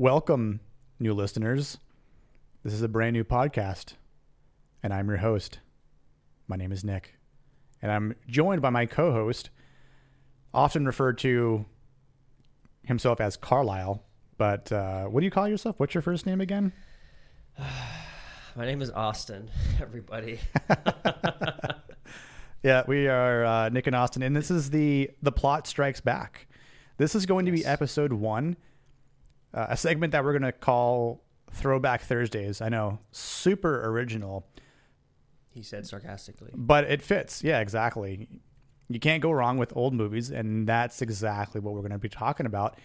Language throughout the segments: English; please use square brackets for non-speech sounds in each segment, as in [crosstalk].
Welcome, new listeners. This is a brand new podcast, and I'm your host. My name is Nick, and I'm joined by my co host, often referred to himself as Carlisle. But uh, what do you call yourself? What's your first name again? [sighs] My name is Austin, everybody. [laughs] Yeah, we are uh, Nick and Austin, and this is the the plot strikes back. This is going to be episode one, uh, a segment that we're going to call Throwback Thursdays. I know, super original, he said sarcastically. but it fits. Yeah, exactly. You can't go wrong with old movies, and that's exactly what we're going to be talking about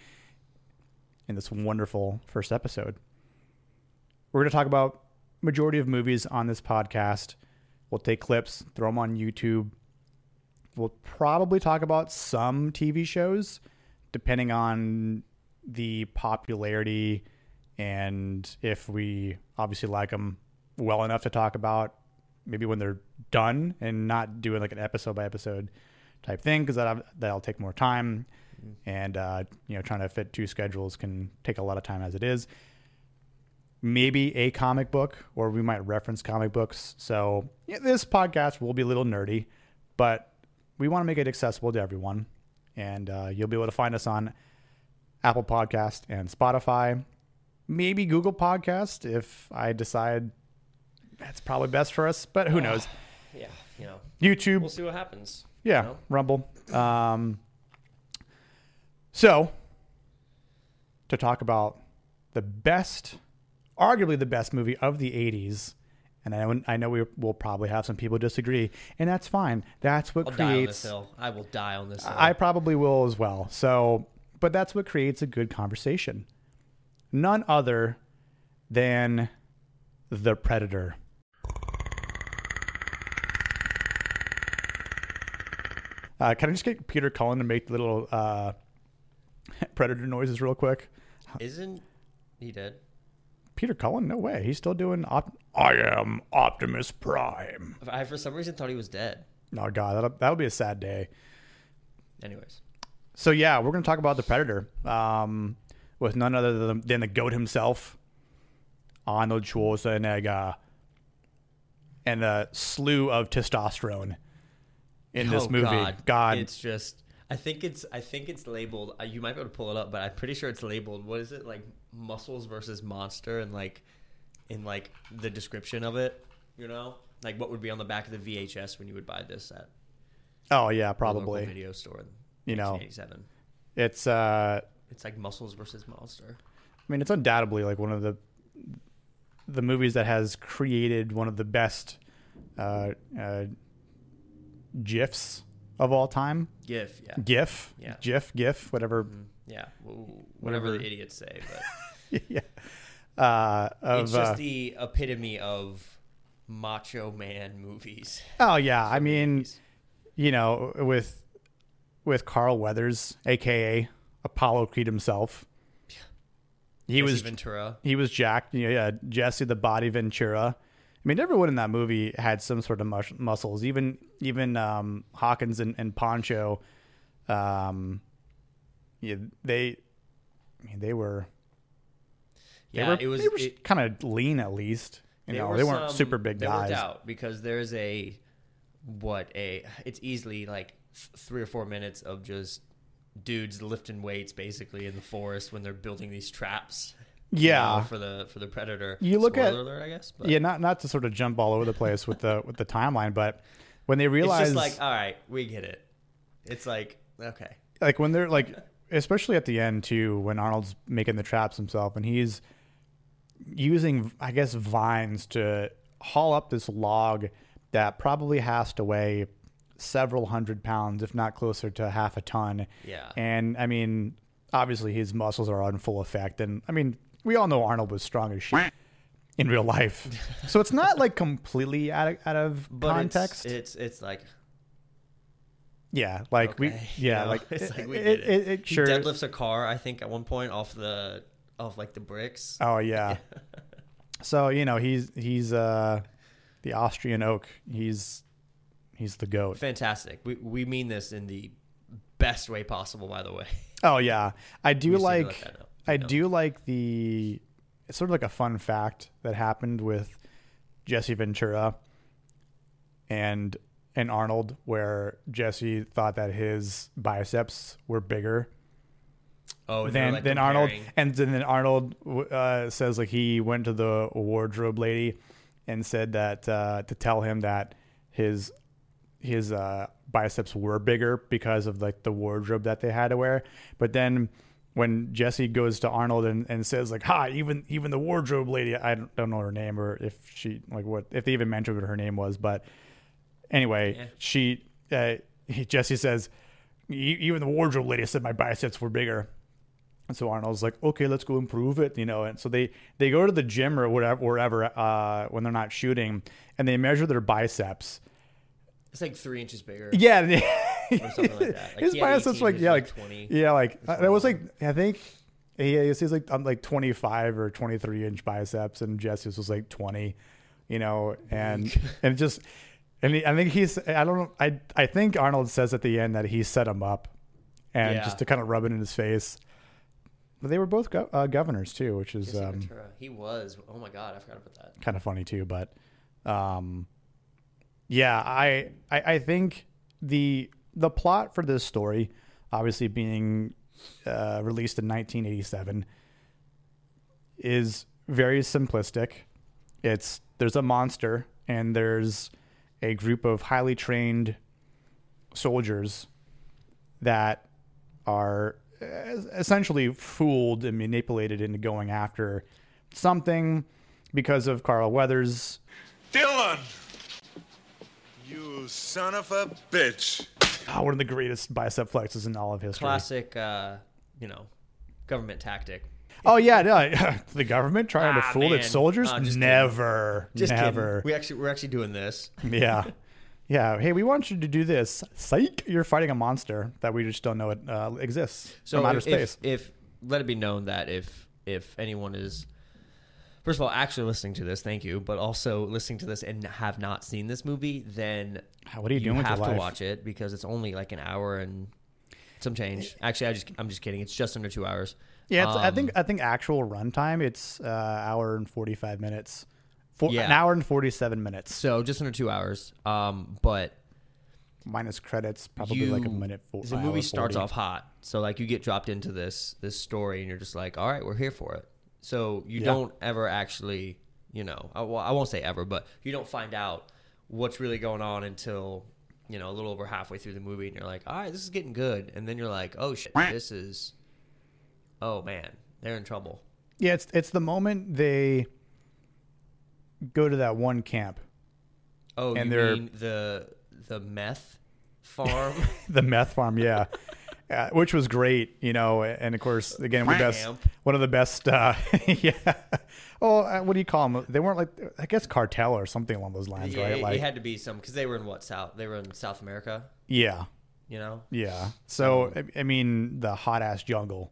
in this wonderful first episode. We're going to talk about majority of movies on this podcast. We'll take clips, throw them on YouTube. We'll probably talk about some TV shows, depending on the popularity and if we obviously like them well enough to talk about. Maybe when they're done and not doing like an episode by episode type thing because that that'll take more time, and uh, you know trying to fit two schedules can take a lot of time as it is maybe a comic book, or we might reference comic books. So yeah, this podcast will be a little nerdy, but we want to make it accessible to everyone. And uh, you'll be able to find us on Apple Podcast and Spotify, maybe Google Podcast if I decide that's probably best for us. But who knows? Yeah, you know, YouTube, we'll see what happens. yeah, know? Rumble. Um, so, to talk about the best, arguably the best movie of the 80s, and I know, I know we will probably have some people disagree, and that's fine. That's what I'll die on this creates. hill. I will die on this hill. I probably will as well. So, but that's what creates a good conversation. None other than The Predator. Uh, can I just get Peter Cullen to make the little uh, [laughs] Predator noises real quick? Isn't he dead? Peter Cullen? No way. He's still doing. Op- I am Optimus Prime. I for some reason thought he was dead. Oh God, that'll that'll be a sad day. Anyways, So yeah, we're going to talk about the Predator um, with none other than, than the goat himself, Arnold Schwarzenegger, and a slew of testosterone in this Oh, movie. God, God, it's just. I think it's. I think it's labeled. Uh, you might be able to pull it up, but I'm pretty sure it's labeled. What is it like? Muscles versus monster, and like, in like the description of it, you know, like what would be on the back of the VHS when you would buy this at oh yeah, probably. video store. You know. 1987. It's uh, It's like muscles versus monster. I mean, it's undoubtedly like one of the the movies that has created one of the best uh, uh, gifs of all time. GIF, yeah, GIF, Yeah. GIF, GIF, whatever. Mhm. yeah, Wh- whatever, Whatever. the idiots say, but [laughs] yeah. Uh, of, it's just uh, the epitome of macho man movies. oh yeah, I mean, you know, with with Carl Weathers, aka Apollo Creed himself. He Jesse was Ventura. he was jacked. Yeah, Jesse the Body Ventura. I mean, everyone in that movie had some sort of mus- muscles. Even even um, Hawkins and, and Poncho, um, yeah, they, I mean, they were they Yeah, were it was. they were kind of lean at least. You they know, were they weren't some- super big guys. out because there's a what a it's easily like three or four minutes of just dudes lifting weights basically in the forest when they're building these traps. you Yeah. know, for the for the predator. You look Spoiler at- alert, I guess. But Yeah, not not to sort of jump all over the place with the with the timeline, but when they it's realize just like all right, we get it. It's like okay, like when they're like especially at the end too when arnold's making the traps himself and he's using i guess vines to haul up this log that probably has to weigh several hundred pounds if not closer to half a ton yeah. and i mean obviously his muscles are on full effect and i mean we all know arnold was strong as shit [laughs] in real life so it's not like completely out of, out of But it's- context It's, it's like yeah like we [laughs] yeah you know, like [laughs] it's it, like we it, get it, it. it He sure deadlifts a car. I think at one point off the off like the bricks. Oh yeah. so you know he's he's uh the Austrian oak. He's he's the goat. Fantastic. We we mean this in the best way possible. By the way, [laughs] Oh yeah, I do We just need to like know. I know. do like the it's sort of like a fun fact that happened with Jesse Ventura and and Arnold, where Jesse thought that his biceps were bigger Oh, than like, than Arnold, and then Arnold uh, says like he went to the wardrobe lady and said that uh, to tell him that his his uh, biceps were bigger because of like the wardrobe that they had to wear. But then when Jesse goes to Arnold and, and says like, "Ha, even even the wardrobe lady," I don't, don't know her name or if she like what if they even mentioned what her name was, but anyway, Yeah. she uh, Jesse says, "E- even the wardrobe lady said my biceps were bigger. And so Arnold's like, okay, let's go improve it, you know. And so they they go to the gym or whatever, wherever uh, when they're not shooting, and they measure their biceps. It's like three inches bigger. Yeah, Or something like that. Like, [laughs] his biceps 18, like yeah, was like 20. yeah, like uh, it was like. I think he he says like um, like twenty five or twenty three inch biceps, and Jesse's was like twenty, you know, and [laughs] and just and he, I think he's I don't know I I think Arnold says at the end that he set him up, and Yeah. just to kind of rub it in his face. But they were both go- uh, governors too, which is um. He was. Oh my god, I forgot about that. kind of funny too. But um, yeah, I, I I think the the plot for this story, obviously being uh, released in 1987, is very simplistic. It's there's a monster and there's a group of highly trained soldiers that are uh, essentially fooled and manipulated into going after something because of Carl Weathers. Dillon! You son of a bitch. Oh, one of the greatest bicep flexes in all of history. Classic, uh, you know, government tactic. Oh yeah, yeah. [laughs] the government trying to Ah, fool man. its soldiers? Just kidding. never, Just never. kidding. We actually we're actually doing this. yeah, [laughs] yeah. Hey, we want you to do this. Psych! You're fighting a monster that we just don't know it uh, exists So from outer if, space. If, if let it be known that if if anyone is first of all actually listening to this, thank you, but also listening to this and have not seen this movie, then What are you doing with have to watch it because it's only like an hour and some change. Actually, I just I'm just kidding. It's just under two hours. Yeah, it's, I Um, think I think actual runtime it's uh, hour and forty five minutes, for, Yeah. an hour and forty seven minutes so. Just under two hours. Um, but minus credits, probably like a minute. Four, The movie starts off hot, so like you get dropped into this this story, and you're just like, all right, we're here for it. So you Yeah. don't ever actually, you know, I, well, I won't say ever, but you don't find out what's really going on until you know a little over halfway through the movie, and you're like, all right, this is getting good, and then you're like, oh shit, this is, oh man, they're in trouble. Yeah, it's it's the moment they go to that one camp, Oh, And they're- the the meth farm? [laughs] the meth farm. Yeah. [laughs] Uh, which was great, you know, and of course, again, the best, one of the best, uh, [laughs] yeah. Oh, uh, what do you call them? They weren't like, I guess, cartel or something along those lines, yeah, right? it, Like, it had to be some because they were in what South? They were in South America. yeah, You know, yeah. So, I, I mean, the hot ass jungle,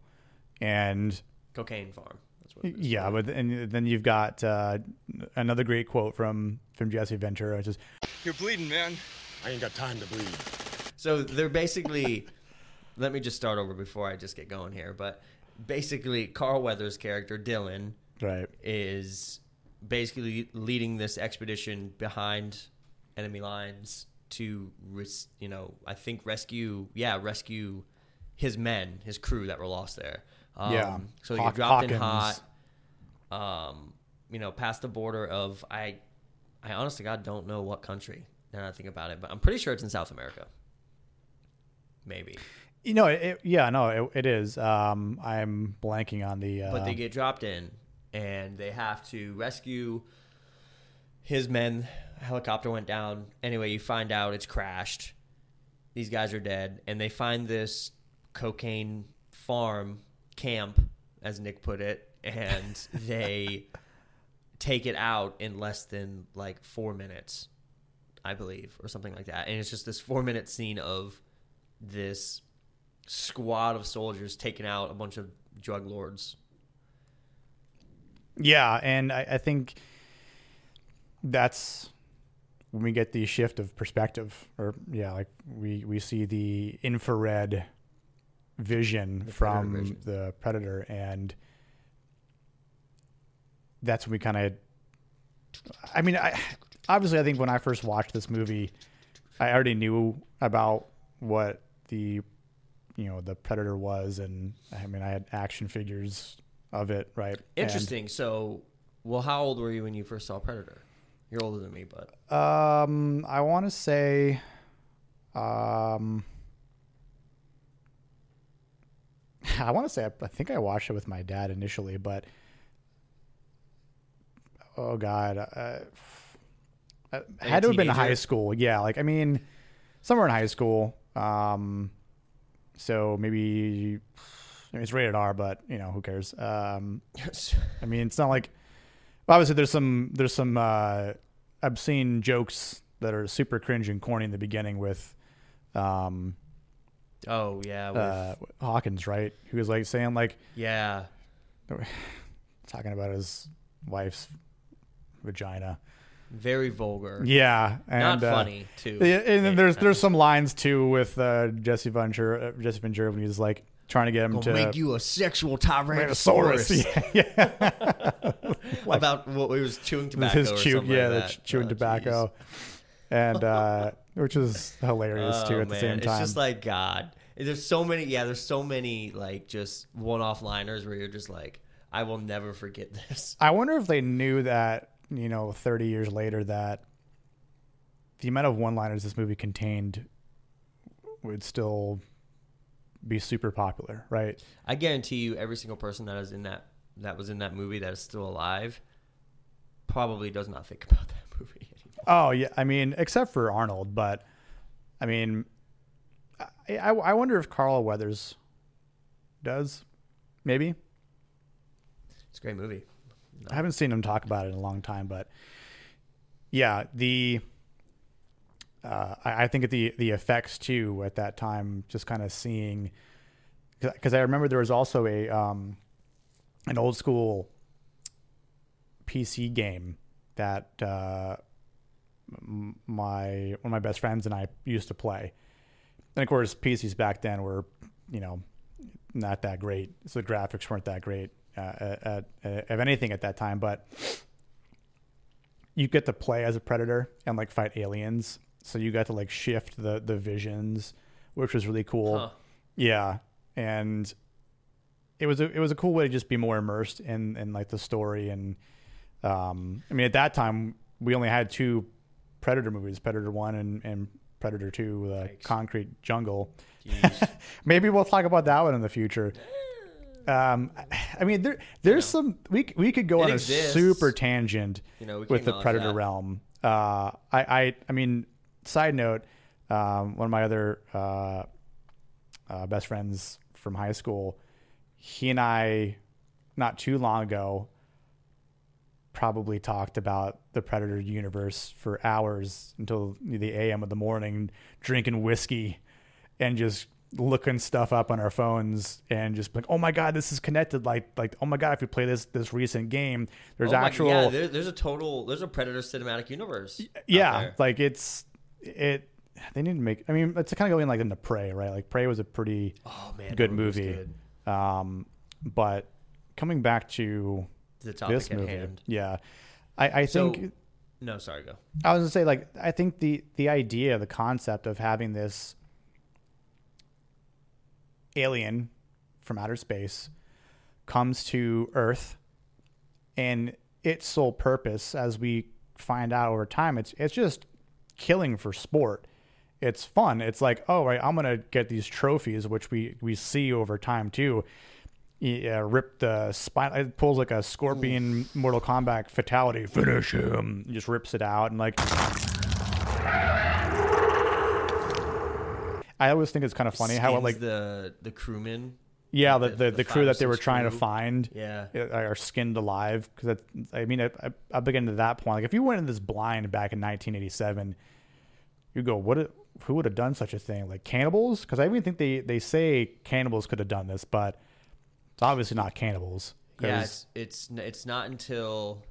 and cocaine farm. That's what it is. yeah, but and then you've got uh, another great quote from from Jesse Ventura, which is, You're bleeding, man. I ain't got time to bleed. So they're basically. Let me just start over before I just get going here. But basically, Carl Weathers' character Dillon right, is basically leading this expedition behind enemy lines to, res- you know, I think rescue, yeah, rescue his men, his crew that were lost there. Um, Yeah. So they Haw- get dropped in hot. Um, you know, past the border of I, I honestly God don't know what country. Now that I think about it, but I'm pretty sure it's in South America. Maybe, you know, it, yeah, no, it, it is. Um, I'm blanking on the, uh, but they get dropped in, and they have to rescue his men. Helicopter went down. Anyway, you find out it's crashed. These guys are dead, and they find this cocaine farm camp, as Nick put it, and [laughs] they take it out in less than like four minutes, I believe, or something like that. And it's just this four minute scene of this squad of soldiers taking out a bunch of drug lords. Yeah, and I, I think that's when we get the shift of perspective, or yeah, like we we see the infrared vision The from vision. the predator and that's when we kind of i mean i obviously i think when i first watched this movie i already knew about what the you know the predator was and i mean i had action figures of it right And, Interesting. so, well, how old were you when you first saw Predator? You're older than me, but um i want to say um [laughs] I want to say I, I think I watched it with my dad initially, but oh god, uh, I had to have been teenager? high school. Yeah, like I mean, somewhere in high school. Um, so maybe I mean, it's rated R, but you know who cares? Um, I mean, it's not like obviously there's some there's some uh, obscene jokes that are super cringe and corny in the beginning with um, oh yeah, with, uh, Hawkins, right? Who was like saying like yeah. [sighs] talking about his wife's vagina. Very vulgar. Yeah, and, Not uh, funny too. Yeah, and then there's there's some lines too with uh, Jesse Ventura, uh, Jesse Ventura when he's like trying to get him Gonna to make you a sexual Tyrannosaurus. [laughs] tyrannosaurus. Yeah, yeah. [laughs] About what he was chewing tobacco. his or chew, something yeah, like that. ch- chewing Oh, tobacco, and uh, [laughs] which is hilarious jeez. too Oh, at the same time. It's just like God. There's so many. Yeah, there's so many like just one-off liners where you're just like, I will never forget this. I wonder if they knew that you know 30 years later that the amount of one-liners this movie contained would still be super popular, right? I guarantee you, every single person that is in that that was in that movie that is still alive probably does not think [laughs] about that movie anymore. Oh yeah, I mean, except for Arnold, but I mean, I, I, I wonder if Carl Weathers does, maybe. It's a great movie. I haven't seen him talk about it in a long time, but yeah, the uh, I, I think the the effects too at that time, just kind of seeing, because I remember there was also a um, an old school PC game that uh, my one of my best friends and I used to play, and of course PCs back then were you know not that great, so the graphics weren't that great uh, at, at, of anything at that time, but you get to play as a predator and like fight aliens. So you got to like shift the the visions, which was really cool. Huh. Yeah, and it was a it was a cool way to just be more immersed in in like the story and um I mean at that time we only had two Predator movies, Predator One and and Predator Two, uh, Yikes. Concrete Jungle. [laughs] Maybe we'll talk about that one in the future. Um, I mean, there there's some we we could go on a exists. super tangent You know, with the Predator that. realm. Uh, I I I mean, side note, um, one of my other uh, uh, best friends from high school, he and I, not too long ago, probably talked about the Predator universe for hours until the AM of the morning, drinking whiskey and just looking stuff up on our phones and just like, oh my god, this is connected. Like, like oh my god, if you play this this recent game, there's Oh my- actual yeah, there, there's a total there's a Predator cinematic universe. yeah, like it's it. They need to make. I mean, it's kind of going like into Prey, right? Like Prey was a pretty oh man, good movie. good. Um, but coming back to The topic this movie, hand. yeah, I, I So- think No, sorry, go. I was gonna say like I think the the idea, the concept of having this alien from outer space comes to Earth, and its sole purpose, as we find out over time, it's it's just killing for sport. It's fun. It's like, oh, right, I'm gonna get these trophies, which we we see over time too. He, uh, rip the spine. It pulls like a scorpion Mortal Kombat fatality. Finish him. Just rips it out and like. I always think it's kind of funny how it like the the crewman. yeah the the- the, the crew that they were trying to find Yeah. Uh, are skinned alive because I mean I, I, I begin to that point like if you went in this blind back in 1987 you go what who would have done such a thing like cannibals because I even think they they say cannibals could have done this but it's obviously not cannibals. Yeah, it's it's it's not until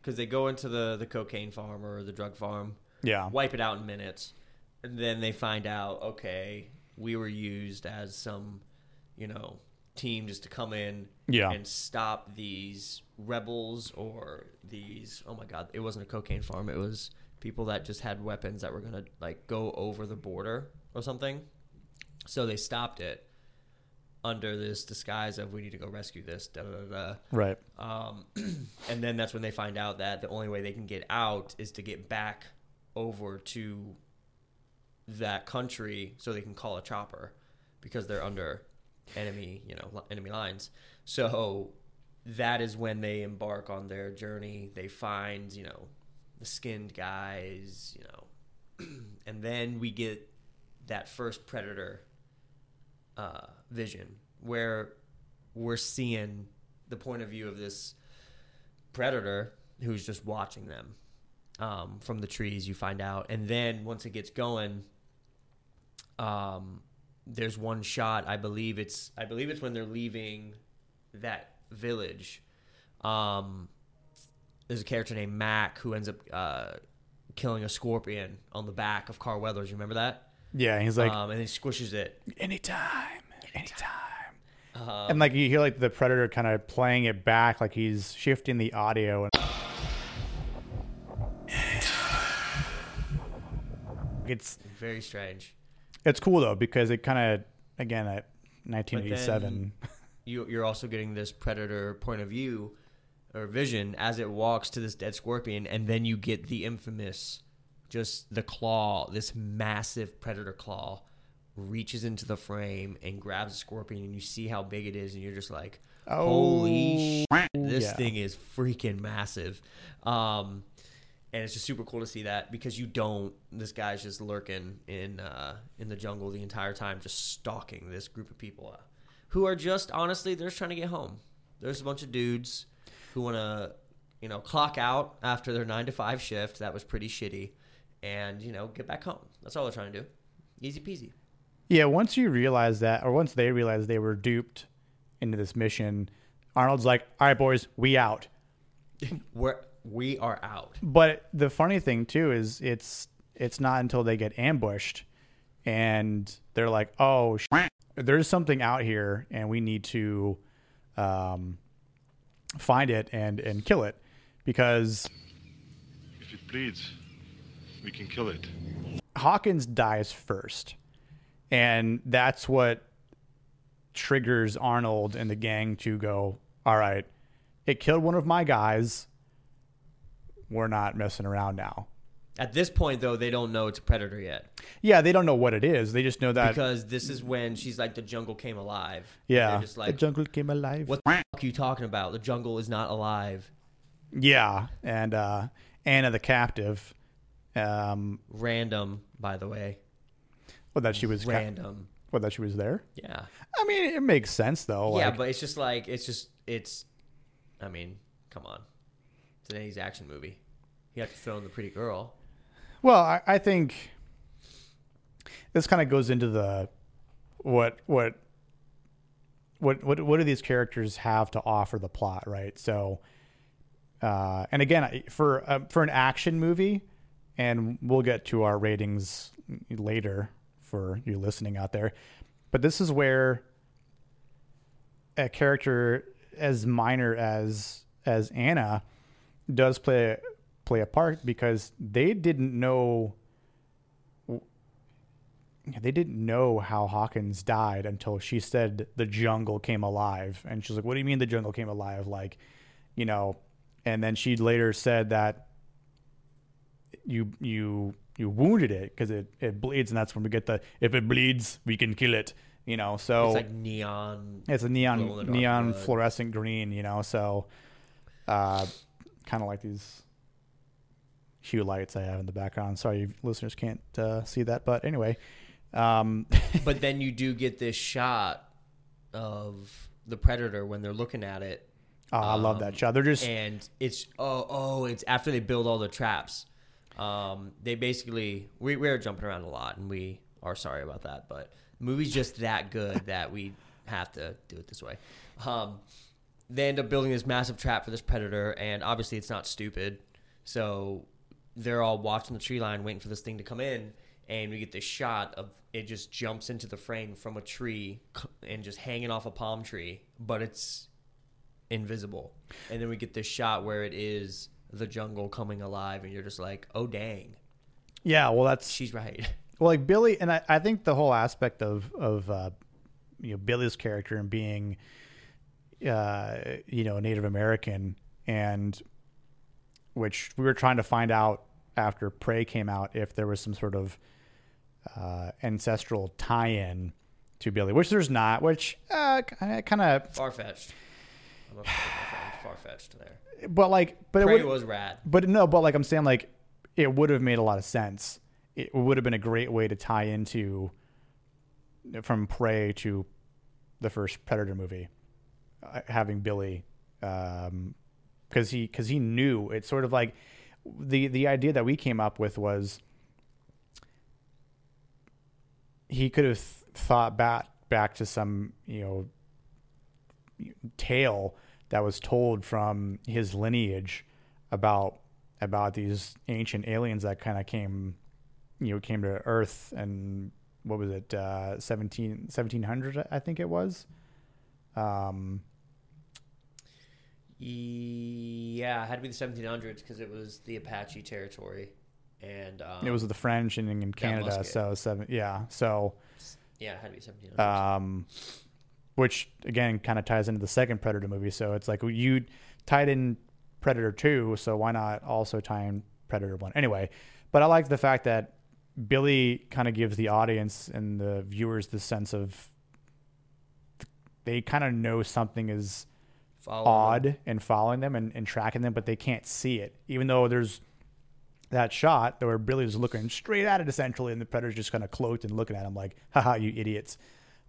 because they go into the the cocaine farm or the drug farm, yeah wipe it out in minutes, and then they find out okay, we were used as some, you know, team just to come in Yeah. and stop these rebels or these. Oh my God, it wasn't a cocaine farm. It was people that just had weapons that were gonna like go over the border or something. So they stopped it under this disguise of we need to go rescue this. Da da da. da. Right. Um, [clears throat] and then that's when they find out that the only way they can get out is to get back over to that country so they can call a chopper because they're under enemy, you know, enemy lines. So that is when they embark on their journey. They find, you know, the skinned guys, you know, [clears throat] and then we get that first predator uh, vision where we're seeing the point of view of this predator who's just watching them um, from the trees. You find out, and then once it gets going, um, there's one shot. I believe it's I believe it's when they're leaving that village. Um, there's a character named Mac who ends up uh, killing a scorpion on the back of Carl Weathers. You remember that? Yeah. He's like, um, and he squishes it. anytime, anytime. Um, and like you hear like the predator kind of playing it back, like he's shifting the audio. And it's very strange. It's cool though because it kind of again at 1987. [laughs] you, you're also getting this predator point of view or vision as it walks to this dead scorpion, and then you get the infamous, just the claw, this massive predator claw, reaches into the frame and grabs the scorpion, and you see how big it is, and you're just like, holy shit, this yeah. thing is freaking massive. Um, and it's just super cool to see that because you don't. This guy's just lurking in uh, in the jungle the entire time, just stalking this group of people uh, who are just honestly they're just trying to get home. There's a bunch of dudes who want to, you know, clock out after their nine to five shift. That was pretty shitty, and you know, get back home. That's all they're trying to do. Easy peasy. Yeah, once you realize that, or once they realize they were duped into this mission, Arnold's like, "All right, boys, we out." [laughs] We're we are out. But the funny thing too is it's it's not until they get ambushed and they're like, "Oh, sh- there's something out here, and we need to um, find it and and kill it," because If it bleeds, we can kill it. Hawkins dies first, and that's what triggers Arnold and the gang to go, "All right, it killed one of my guys. We're not messing around now." At this point, though, they don't know it's a predator yet Yeah, they don't know what it is. They just know that because this is when she's like, "The jungle came alive." yeah, they're just the jungle came alive. "What the fuck are you talking about? The jungle is not alive." Yeah, and uh, Anna the captive. Um, Random, by the way. well, that she was ca- Random. well, that she was there. Yeah. I mean, it makes sense though. yeah, like- but it's just like it's just it's. I mean, come on, today's action movie. You have to throw in the pretty girl. Well, I, I think this kind of goes into the what what what what what do these characters have to offer the plot, right? So, uh, and again, for uh, for an action movie, and we'll get to our ratings later for you listening out there, but this is where a character as minor as as Anna does play play a part because they didn't know they didn't know how Hawkins died until she said the jungle came alive and she's like what do you mean the jungle came alive like you know and then she later said that you you you wounded it because it, it bleeds and that's when we get the if it bleeds we can kill it you know so It's like neon. it's a glow in the neon neon blood. fluorescent green, you know. So, uh, kind of like these hue lights I have in the background. Sorry, listeners can't uh, see that, but anyway, um, [laughs] but then you do get this shot of the predator when they're looking at it, oh, I love that shot. They're just and it's oh oh it's after they build all the traps. Um, they basically we we're jumping around a lot, and we are sorry about that, but the movie's just that good [laughs] that we have to do it this way. Um, they end up building this massive trap for this predator, and obviously it's not stupid. So they're all watching the tree line, waiting for this thing to come in, and we get this shot of it just jumps into the frame from a tree and just hanging off a palm tree, but it's invisible. And then we get this shot where it is the jungle coming alive, and you're just like, oh dang, Yeah, well, that's she's right. [laughs] well, like Billy, and I, I think the whole aspect of of uh, you know Billy's character and being, uh, you know, a Native American, and which we were trying to find out after Prey came out if there was some sort of uh, ancestral tie-in to Billy, which there's not, which uh, kind of, Far fetched. Far fetched there. but like, but it would, was rad. But no, but like I'm saying, like it would have made a lot of sense. It would have been a great way to tie into from Prey to the first Predator movie, uh, having Billy, because he because he knew. It's sort of like the the idea that we came up with was he could have th- thought back back to some you know tale that was told from his lineage about about these ancient aliens that kind of came you know came to earth and what was it uh 17 1700 i think it was? Um Yeah, it had to be the 1700s because it was the Apache territory, and um, it was the french and in canada so seven yeah so yeah, it had to be 1700s. um, which again kind of ties into the second Predator movie. So it's like you tied in Predator two, so why not also tie in Predator one? Anyway, but I like the fact that Billy kind of gives the audience and the viewers the sense of they kind of know something is Follow odd and following them and, and tracking them, but they can't see it, even though there's that shot where Billy's looking straight at it essentially, and the predator's just kind of cloaked and looking at him like, haha, you idiots.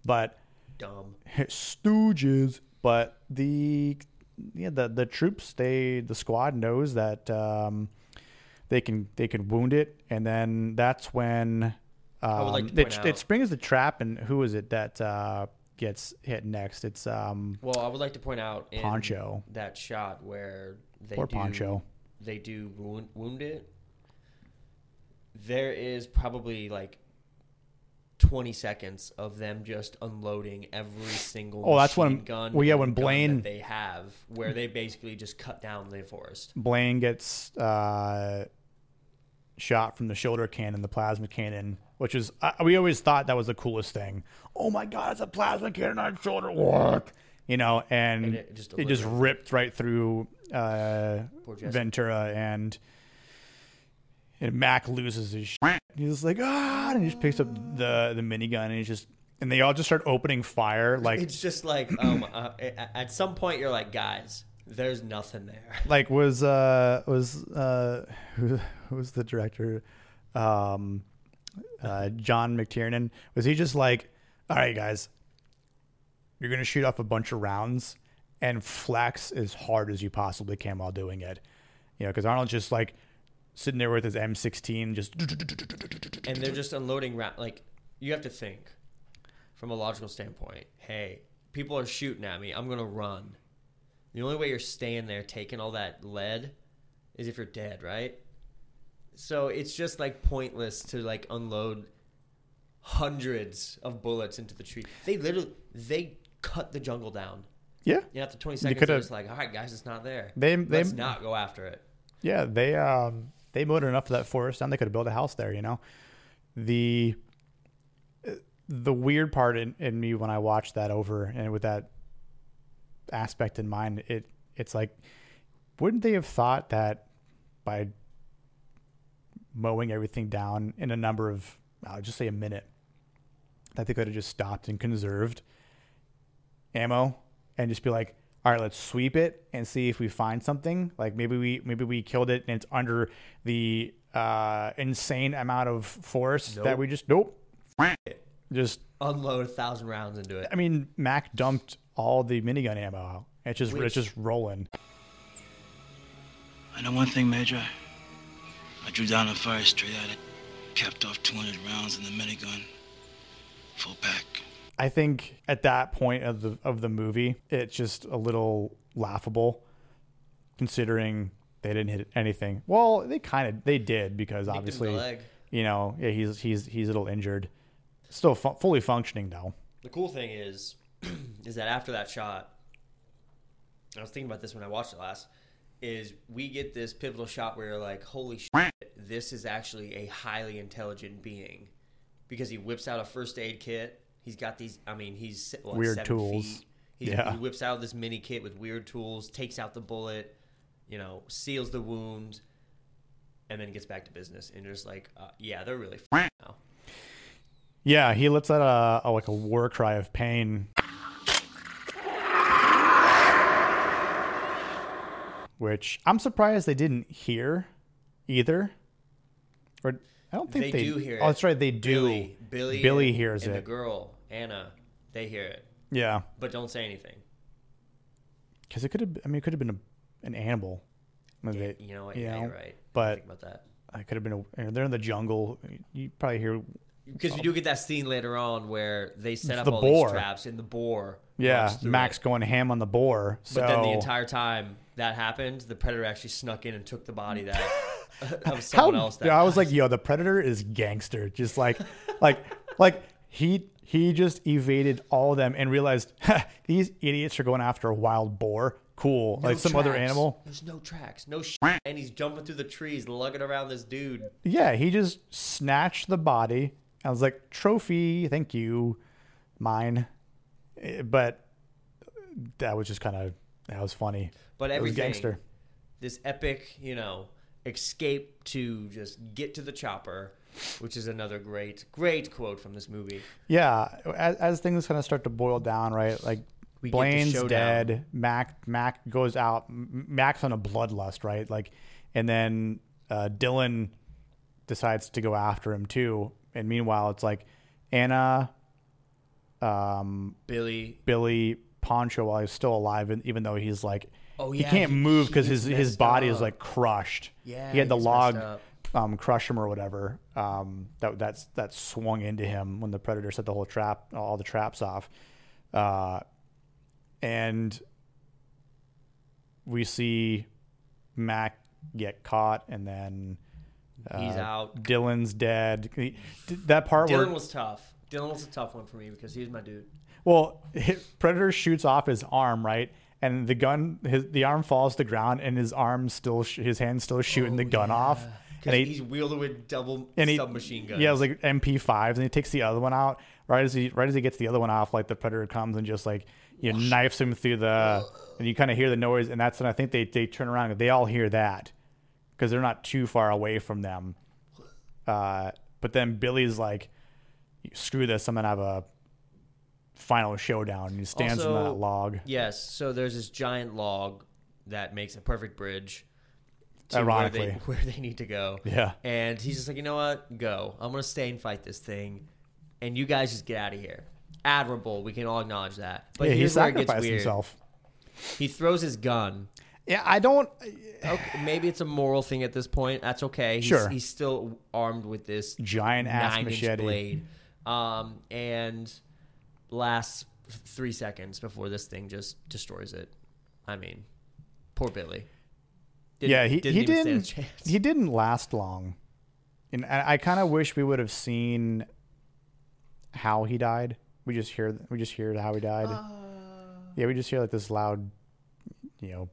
But dumb. [laughs] stooges. But the yeah, the the troops, they the squad knows that um, they can they can wound it, and then that's when um, would like it, it springs the trap, and who is it that uh, gets hit next? It's um, Well, I would like to point out in Poncho. that shot where they Poor do, Poncho. they do wound, wound it. There is probably like twenty seconds of them just unloading every single Oh, that's when- gun. well, yeah, when Blain- that they have where they basically just cut down the forest. Blain gets uh, shot from the shoulder cannon, the plasma cannon, which is uh, we always thought that was the coolest thing. Oh my god, it's a plasma cannon on shoulder. What? You know, and, And it it just, just ripped right through uh, Ventura, and and Mac loses his shit. He's like ah, and he just picks up the the minigun, and he's just and they all just start opening fire like it's just like um, uh, at some point you're like, guys, there's nothing there. [laughs] like was uh was uh [laughs] who, who was the director? Um uh john mctiernan was he just like all right guys you're gonna shoot off a bunch of rounds and flex as hard as you possibly can while doing it. You know because arnold's just like sitting there with his m16 just and they're just unloading ra- like you have to think from a logical standpoint hey people are shooting at me. I'm gonna run the only way you're staying there taking all that lead is if you're dead right? So it's just like pointless to like unload hundreds of bullets into the tree. They literally they cut the jungle down. Yeah. And after 20 seconds they're just like all right guys it's not there. They- they- let's not go after it. Yeah, they um they mowed enough of that forest down. They could have built a house there. You know, the the weird part in, in me when I watched that over and with that aspect in mind, it it's like, wouldn't they have thought that by mowing everything down in a number of I'll just say a minute, that they could have just stopped and conserved ammo and just be like, all right, let's sweep it and see if we find something. Like maybe we maybe we killed it and it's under the uh, insane amount of force that we just nope. Just unload a thousand rounds into it I mean, Mac dumped all the minigun ammo out. It's just it's just rolling. I know one thing, Major. I drew down a fire straight at it, capped off 200 rounds in the minigun. Full pack. I think at that point of the of the movie, it's just a little laughable, considering they didn't hit anything. Well, they kind of they did because Nicked obviously, you know, yeah, he's he's he's a little injured. Still fu- fully functioning though. The cool thing is, [clears throat] is that after that shot, I was thinking about this when I watched it last. Is we get this pivotal shot where you're like, holy shit, this is actually a highly intelligent being, because he whips out a first aid kit. He's got these. I mean, he's what, Weird tools. Feet. He's, Yeah. He whips out this mini kit with weird tools, takes out the bullet, you know, seals the wound, and then gets back to business. And you're just like, uh, yeah, they're really f- now. Yeah, he lets out a, a like a war cry of pain. Which I'm surprised they didn't hear either. Or I don't think They they, do hear Oh, that's right, they do. Billy, Billy, Billy and- hears and it. The girl, Anna, they hear it, Yeah, but don't say anything. because it could have. I mean, it could have been a, an animal. I mean, Yeah, they- you know what? you Yeah, know, right. I but- think about that It could have been. A, they're in the jungle. You probably hear. Because we do get that scene later on where they set up The all boar. these traps in the boar. Yeah, runs through Mac's it. going ham on the boar. So But then the entire time that happened, the predator actually snuck in and took the body that [laughs] [laughs] of How, someone else. That yeah, I was like, yo, the predator is gangster. Just like, like, like he he just evaded all of them and realized "Ha, [laughs] these idiots are going after a wild boar. Cool, like some other tracks. animal. There's no tracks, no shit, and he's jumping through the trees, lugging around this dude. Yeah, he just snatched the body. I was like, trophy, thank you, mine. Eh, But that was just kind of that was funny. But everything, gangster. this epic, you know, escape to just get to the chopper, which is another great, great quote from this movie. Yeah, as, as things kind of start to boil down, right? Like We Blain's dead. Mac Mac goes out. Mac's on a bloodlust, right? Like, and then uh, Dillon decides to go after him too. And meanwhile, it's like Anna, um, Billy, Billy, Poncho, while he's still alive, and even though he's like, Oh, he can't he- move because his his body is like crushed. Yeah, he had the log um, crush him or whatever. Um, that that's that swung into him when the predator set the whole trap, all the traps off, uh, and we see Mac get caught, and then He's uh, out. Dillon's dead. That part where Dillon was tough. Dillon was a tough one for me because he was my dude. well, Predator shoots off his arm, right? And the gun, his the arm falls to the ground, and his arm still, sh- his hand still shooting the oh, gun off. Because And he, he's wielded with double and he, submachine guns. yeah, it was like MP5s, and he takes the other one out. Right as he, right as he gets the other one off, like the Predator comes and just like you know, knifes him through the, and you kind of hear the noise, and that's when I think they they turn around, and they all hear that because they're not too far away from them. Uh, but then Billy's like, "Screw this! I'm gonna have a final showdown." And he stands Also- that log. Yes. So there's this giant log that makes a perfect bridge. To Ironically. where they, [laughs] where they need to go. Yeah. And he's just like, you know what? Go. I'm gonna stay and fight this thing, and you guys just get out of here. Admirable. We can all acknowledge that. But yeah, he here's where it gets weird. himself. He throws his gun. Yeah, I don't. Okay, maybe it's a moral thing at this point. That's okay. He's, Sure. He's still armed with this Giant ass machete. blade, um, and lasts three seconds before this thing just destroys it. I mean, poor Billy. Didn't- yeah, he didn't he even didn't chance. he didn't last long, and I, I kind of wish we would have seen how he died. We just hear we just hear how he died. Uh. yeah, we just hear like this loud, you know,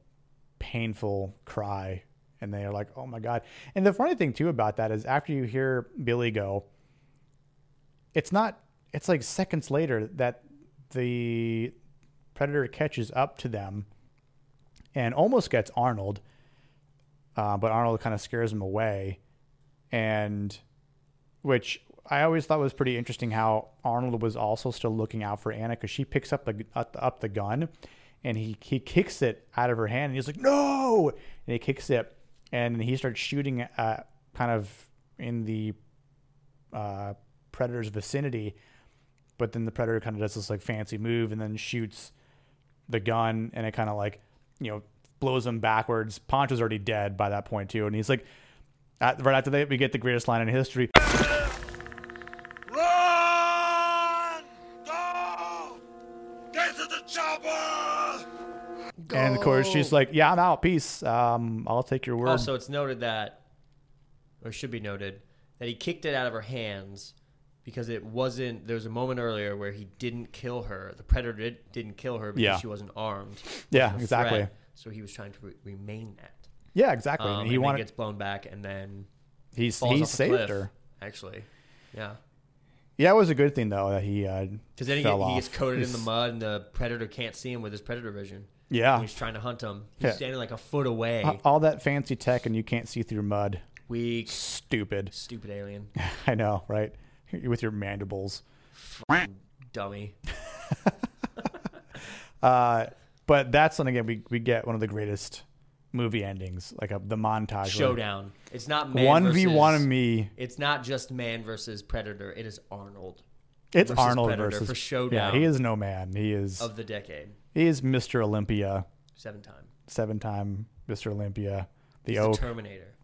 painful cry, and they are like, "Oh my god!" And the funny thing too about that is after you hear Billy go, it's not. It's like seconds later that the predator catches up to them and almost gets Arnold, uh, but Arnold kind of scares him away, and which I always thought was pretty interesting. How Arnold was also still looking out for Anna because she picks up the up, up the gun, and he he kicks it out of her hand, and he's like, "No!" and he kicks it, and he starts shooting uh, kind of in the uh, predator's vicinity, but then the predator kind of does this like fancy move and then shoots the gun and it kind of like you know blows him backwards. Poncho's already dead by that point too, and he's like, at, right after that we get the greatest line in history. She's like, "Yeah, I'm out. Peace. Um, I'll take your word." Also, it's noted that, or should be noted, that he kicked it out of her hands because it wasn't. There was a moment earlier where he didn't kill her. The predator did, didn't kill her because Yeah. she wasn't armed. Yeah, exactly. threat, so he was trying to re- remain that. Yeah, exactly. Um, and he wanted gets blown back, and then he's falls he off a saved cliff, her. Actually, yeah. Yeah, it was a good thing though that he uh, Because then he, fell get, he off. gets coated in the He's- mud, and the predator can't see him with his predator vision. Yeah, he's trying to hunt him. He's Yeah. standing like a foot away. All that fancy tech and you can't see through mud. Weak, Stupid. stupid alien, [laughs] I know, right? With your mandibles. dummy. [laughs] Uh, but that's when again we, we get one of the greatest movie endings, like a, the montage Showdown. It's not man One v one versus- me. It's not just man versus predator. It is Arnold It's versus Arnold Predator versus for showdown. Yeah, he is no man. He is of the decade. He is Mr. Olympia, Seven time. seven time Mr. Olympia, the He's Oak, the Terminator.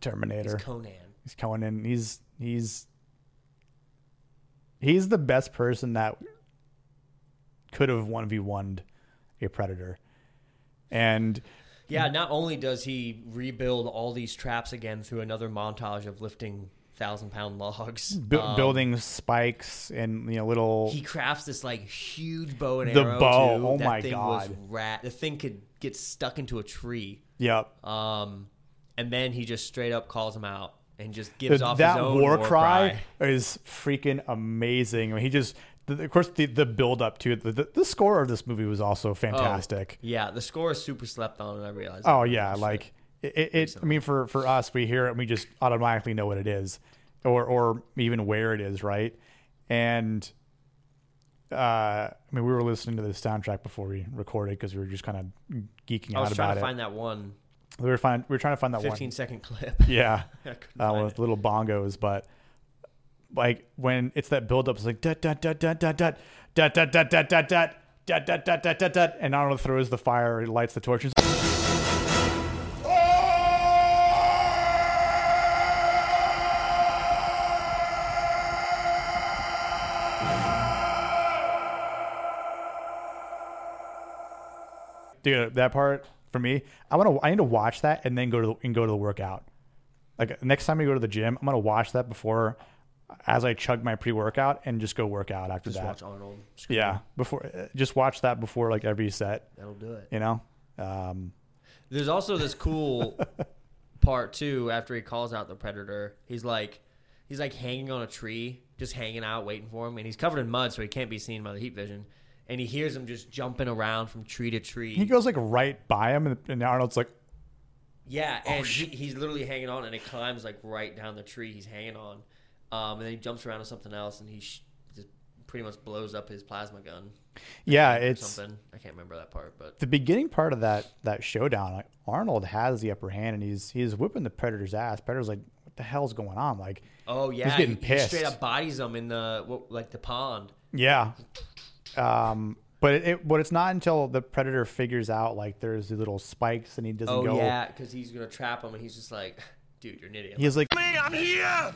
Terminator. He's Conan. He's coming in. He's he's he's the best person that could have one v one a predator, and Yeah, not only does he rebuild all these traps again through another montage of lifting thousand pound logs, [laughs] bu- um, building spikes and you know little He crafts this like huge bow and The arrow. bow, too. oh that my thing God. Was rat. The thing could get stuck into a tree. yep. Um, and then he just straight up calls him out and just gives The- off that his own war, cry, is freaking amazing. I mean, he just the, of course the the build up to it. The, the, the score of this movie was also fantastic. Yeah, the score is super slept on, and I realize. Oh, yeah, like it, it, it. I mean, for for us, we hear it and we just automatically know what it is, or or even where it is, right? And uh, I mean, we were listening to the soundtrack before we recorded because we were just kind of geeking out about it. I was trying to it. find that one we were find, we were trying to find that 15 one. second clip. Yeah, uh, with it. little bongos, but like when it's that build up, it's like dut dut dut dut dut dut dut dut dut dut dut dut dut dut dut dut dut, and Arnold throws the fire, lights the torches. Dude, that part for me, I want to. I need to watch that and then go to the, and go to the workout. Like next time I go to the gym, I'm gonna watch that before, as I chug my pre workout and just go work out after that. Just that. watch Arnold. scream. Yeah, before uh, just watch that before like every set. That'll do it. You know, um, There's also this cool [laughs] part too. After he calls out the predator, he's like, he's like hanging on a tree, just hanging out, waiting for him, and he's covered in mud, so he can't be seen by the heat vision. And he hears him just jumping around from tree to tree. he goes like right by him, and, and Arnold's like, yeah, and he, he's literally hanging on, and it climbs like right down the tree he's hanging on. Um, and then he jumps around to something else, and he sh- just pretty much blows up his plasma gun yeah, it's something. I can't remember that part, but the beginning part of that that showdown. Like, Arnold has the upper hand, and he's he's whipping the Predator's ass. Predator's like, what the hell's going on? Like, oh yeah, he's getting he, he straight up bodies him in the what, like the pond. Yeah. Um, but it, it, but it's not until the predator figures out like there's the little spikes and he doesn't Oh go. yeah, because he's gonna trap him, and he's just like, [laughs] "Dude, you're an idiot." He's like, I'm here!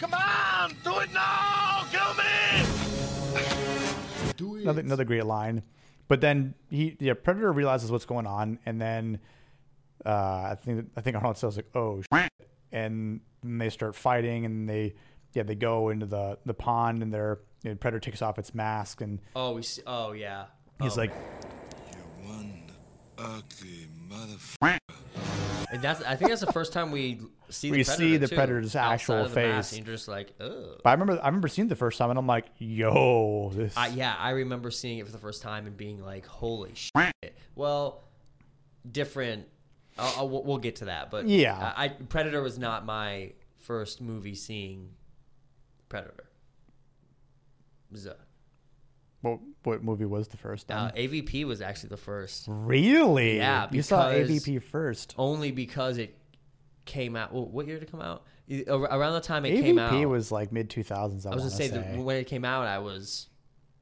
Come on! Do it now! Kill me! another another great line. But then he, yeah, predator realizes what's going on, and then uh, I think I think Arnold says like, "Oh," shit. and they start fighting, and they yeah they go into the the pond, and their you know, predator takes off its mask, and oh, we see, oh yeah. he's Oh. like, You're one ugly motherfucker. and that's I think that's the first time we see the We predator, see the too, predator's actual the mask, face. and you're just like, ugh. but I remember I remember seeing it the first time, and I'm like, "Yo, this." I, yeah, I remember seeing it for the first time and being like, "Holy shit!" Well, different. I'll, I'll, we'll- we'll get to that, but Yeah. I, I Predator was not my first movie seeing Predator. Was, uh, what what movie was the first uh. AVP was actually the first, Really? Yeah, you saw because- AVP first. only because it came out. Well, what year did it come out? Ar- Around the time it came out, AVP was like mid two thousands. I, I was gonna say, say, that when it came out, I was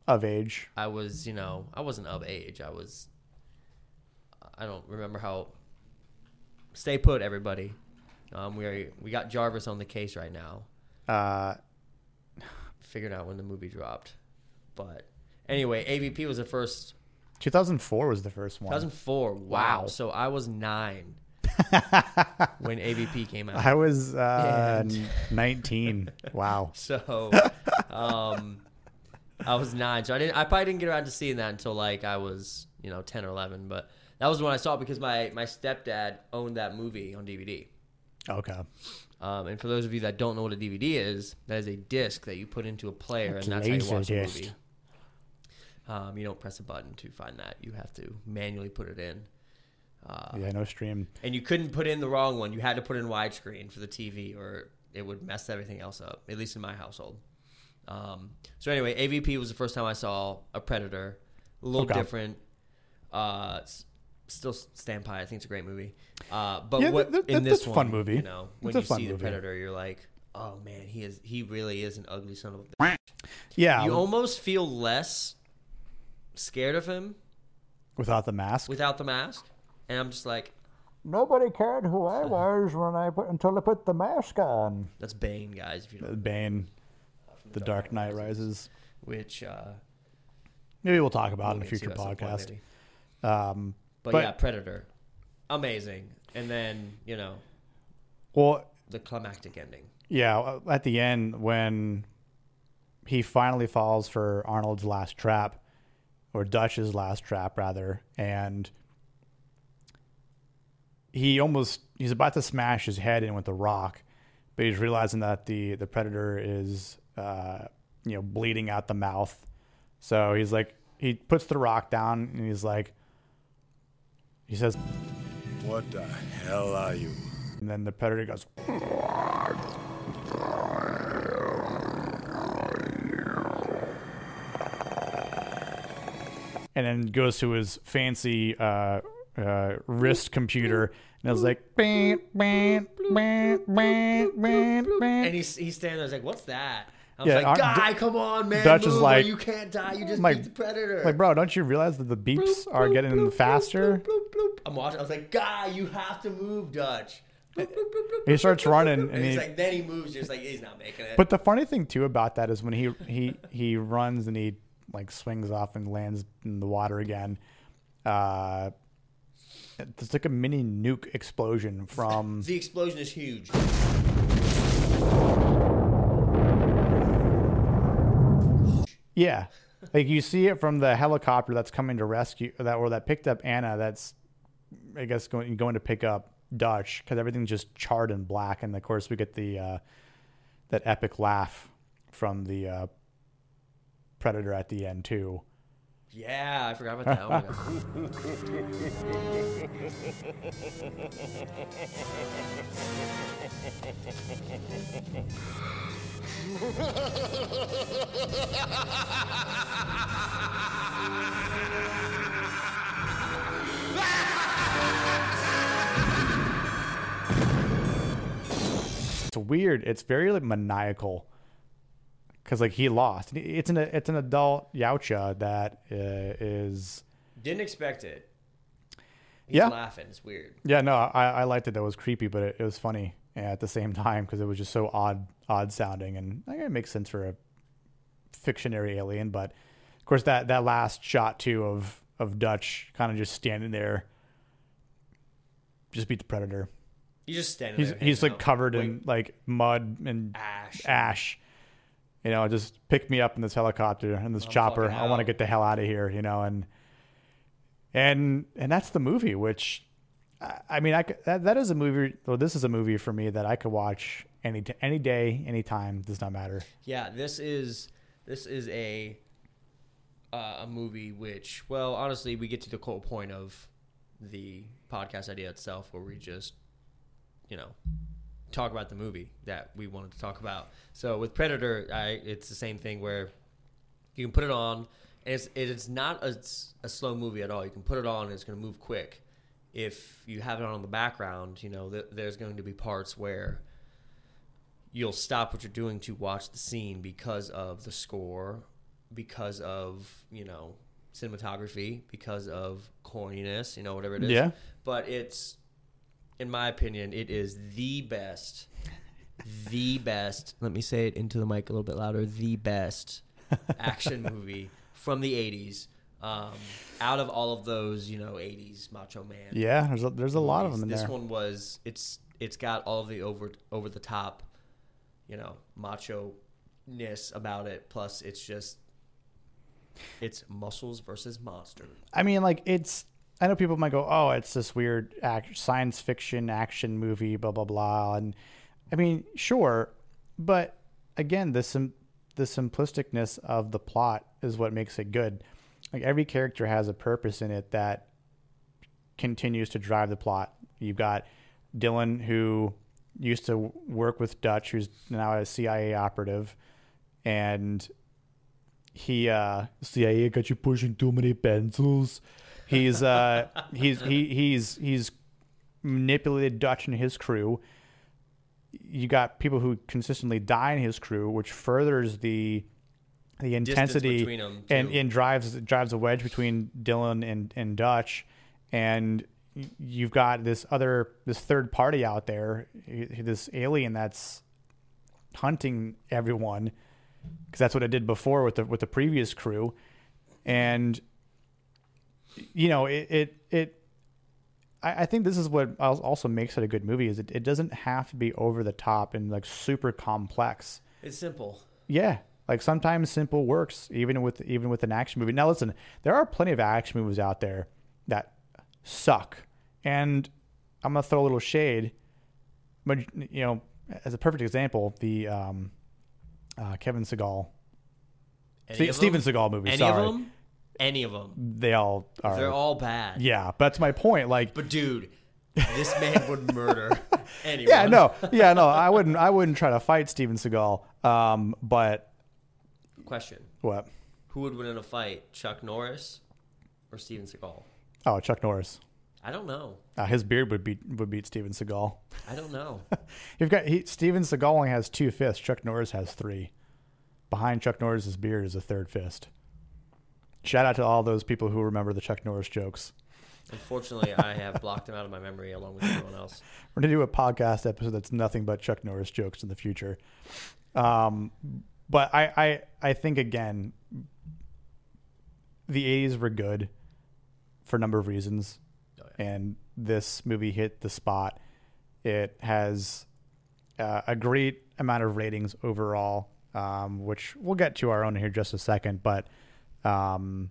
of age. I was, you know, I wasn't of age. I was. I don't remember how. Stay put, everybody. Um, we we got Jarvis on the case right now, Uh, figuring out when the movie dropped. But anyway, AVP was the first. 2004 was the first one. 2004. Wow. Wow. So I was nine. [laughs] when AVP came out. I was uh, And- 19. Wow. [laughs] So, um, I was nine, so I didn't. I probably didn't get around to seeing that until like I was, you know, ten or eleven. But that was when I saw it because my my stepdad owned that movie on DVD. Okay. Um, and for those of you that don't know what a DVD is, that is a disc that you put into a player, and that's how you watch a movie. Um, you don't press a button to find that; you have to manually put it in. Uh, Yeah, no stream. and you couldn't put in the wrong one. You had to put in widescreen for the TV, or it would mess everything else up. At least in my household. Um, so anyway, AVP was the first time I saw a Predator. A little Okay. different. Uh, still stand by. I think it's a great movie. Uh, but Yeah, what that- that- in this that's a one, fun movie. You know, when It's you fun see the. Predator, you're like, oh man, he is. He really is an ugly son of a. bitch. Yeah. You almost feel less scared of him without the mask. without the mask, and I'm just like, Nobody cared who I [laughs] was when I put until I put the mask on. that's Bane, guys. If you don't. Bane, The Dark Knight Rises. which uh, Maybe we'll talk about we'll in a future at point, podcast. Um, But, But- yeah, Predator, amazing, and then you know well, the climactic ending. yeah, at the end when he finally falls for Arnold's last trap, or Dutch's last trap rather, and he almost he's about to smash his head in with the rock, but he's realizing that the the predator is uh, you know bleeding out the mouth, so he's like he puts the rock down and he's like he says, What the hell are you? and then the predator goes. and then goes to his fancy uh, uh, wrist computer, and it was like, "Bam, bam, bam, bam, bam, And he's he's standing there, he's like, "What's that?" I was Yeah, like, "Guy, D- come on, man! Dutch move, or like- you can't die. You just like- beat the predator." like, bro, don't you realize that the beeps Bloop, are bloop, getting bloop, faster? bloop, bloop, bloop. I'm watching. I was like, "Guy, you have to move, Dutch." He starts running, and he's he- like, then he moves. Just like he's not making it. But the funny thing too about that is when he he he runs and he like swings off and lands in the water again. Uh, it's like a mini nuke explosion from [laughs] the explosion is huge. Yeah, like you see it from the helicopter that's coming to rescue that or that picked up Anna. That's I guess going going to pick up Dutch because everything's just charred and black, and of course we get the uh, that epic laugh from the uh, predator at the end too. Yeah, I forgot about that. Oh my God. [laughs] It's weird. It's very like maniacal because like he lost. It's an it's an adult Yautja that uh, is Didn't expect it. He's Yeah. laughing. It's weird. Yeah, no, I, I liked it. That was creepy, but it, it was funny at the same time because it was just so odd, odd sounding, and I think it makes sense for a fictionary alien. But of course, that that last shot too of of Dutch kind of just standing there, just beat the predator. He's just standing He's there. he's like out. covered Wait, in like mud and ash. ash. You know, just pick me up in this helicopter and this chopper. I want to get the hell out of here. You know, and and and that's the movie. Which I, mean, I could, that that is a movie. This is a movie for me that I could watch any any day, any time. Does not matter. Yeah, this is this is a uh, a movie which, well, honestly, we get to the core point of the podcast idea itself, where we just, you know, talk about the movie that we wanted to talk about. So with Predator, I it's the same thing where you can put it on. And it's it is not a, a slow movie at all. You can put it on and it's going to move quick. If you have it on in the background, you know th- there's going to be parts where you'll stop what you're doing to watch the scene because of the score, because of you know cinematography, because of corniness, you know whatever it is. Yeah. But it's, in my opinion, it is the best, the [laughs] best. Let me say it into the mic a little bit louder. The best [laughs] action movie from the '80s. Um, out of all of those, you know, '80s Macho Man. Yeah, there's a, there's a lot of them in this there. one was it's it's got all of the over over the top, you know, macho ness about it. Plus, it's just it's muscles versus monster. I mean, like it's. I know people might go, "Oh, it's this weird act, science fiction action movie, blah blah blah," and I mean, sure, but again, the sim- the simplisticness of the plot is what makes it good. Like every character has a purpose in it that continues to drive the plot. You've got Dillon who used to work with Dutch, who's now a CIA operative, and he uh CIA got you pushing too many pencils. He's uh [laughs] he's he he's he's manipulated Dutch and his crew. You got people who consistently die in his crew, which furthers the the intensity and, and drives drives a wedge between Dillon and, and Dutch. And you've got this other this third party out there, this alien that's hunting everyone because that's what it did before with the with the previous crew, and you know it it, it I, I think this is what also makes it a good movie is it, it doesn't have to be over the top and like super complex. It's simple. Yeah, like sometimes simple works even with even with an action movie. Now listen, there are plenty of action movies out there that suck, and I'm gonna throw a little shade, but you know, as a perfect example, the um, uh, Kevin Seagal, Any Ste- Steven? Seagal movie. Any sorry, of them? Any of them? they all are. They're all bad. yeah, but that's my point. Like, But dude, this man would murder [laughs] anyone. yeah, no, yeah, no, I wouldn't, I wouldn't try to fight Steven Seagal. Um, but Question: what? Who would win in a fight, Chuck Norris or Steven Seagal? Oh, Chuck Norris. I don't know. Uh, his beard would beat would beat Steven Seagal. I don't know. [laughs] You've got he, Steven Seagal only has two fists. Chuck Norris has three. Behind Chuck Norris's beard is a third fist. Shout out to all those people who remember the Chuck Norris jokes. Unfortunately, I have blocked him out of my memory along with everyone else. We're gonna do a podcast episode that's nothing but Chuck Norris jokes in the future. Um, but I, I I think again, the '80s were good for a number of reasons, Oh, and this movie hit the spot. It has uh, a great amount of ratings overall, um, which we'll get to our own here in just a second. But um,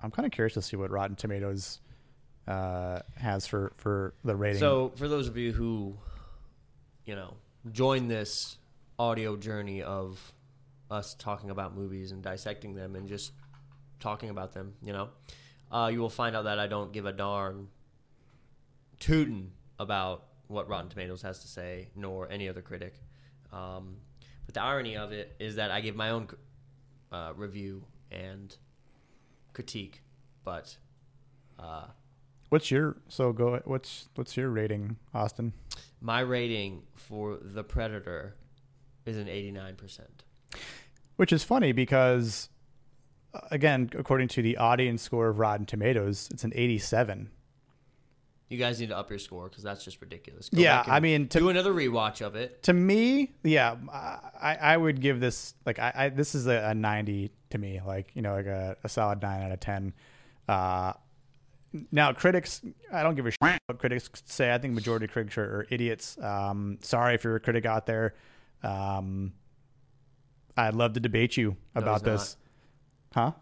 I'm kind of curious to see what Rotten Tomatoes uh, has for for the rating. So, for those of you who, you know, join this audio journey of us talking about movies and dissecting them and just talking about them, you know, uh, you will find out that I don't give a darn tootin' about what Rotten Tomatoes has to say, nor any other critic. Um, but the irony of it is that I give my own uh, review and critique, but uh, What's your so go? What's what's your rating, Austin? My rating for The Predator is an 89%. Which is funny because, uh, again, according to the audience score of Rotten Tomatoes, it's an 87. You guys need to up your score because that's just ridiculous. Yeah, I mean, to- do another rewatch of it. To me, yeah, I, I would give this like I, I this is a, a 90 to me, like you know, like a, a solid nine out of 10. Uh, now, critics, I don't give a shit what critics say. I think majority of critics are, are idiots. Um, sorry if you're a critic out there. Um, I'd love to debate you about he's this. Huh?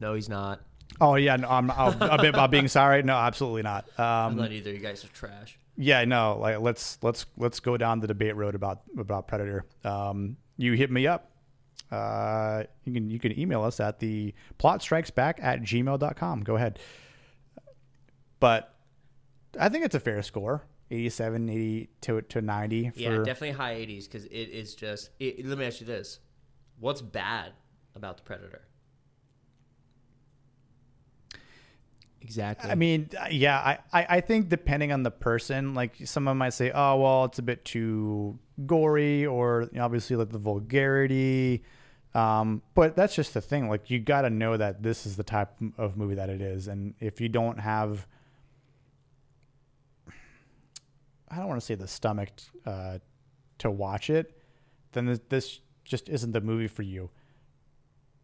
No, he's not. Oh yeah, no, I'm, I'm a bit about being sorry. No, absolutely not. I'm Um, not either. You guys are trash. yeah, no, like let's let's let's go down the debate road about about Predator. Um, you hit me up. Uh, you can you can email us at the plot strikes back at gmail.com. Go ahead. But I think it's a fair score. 87, 80 to, to 90 for Yeah, definitely high 80s because it is just. It, let me ask you this: What's bad about the Predator? Exactly. I mean, yeah, I, I, I think depending on the person, like someone might say, oh, well, it's a bit too gory or you know, obviously like the vulgarity. Um, but that's just the thing. Like, you got to know that this is the type of movie that it is. And if you don't have, I don't want to say the stomach uh, to watch it, then this, this just isn't the movie for you.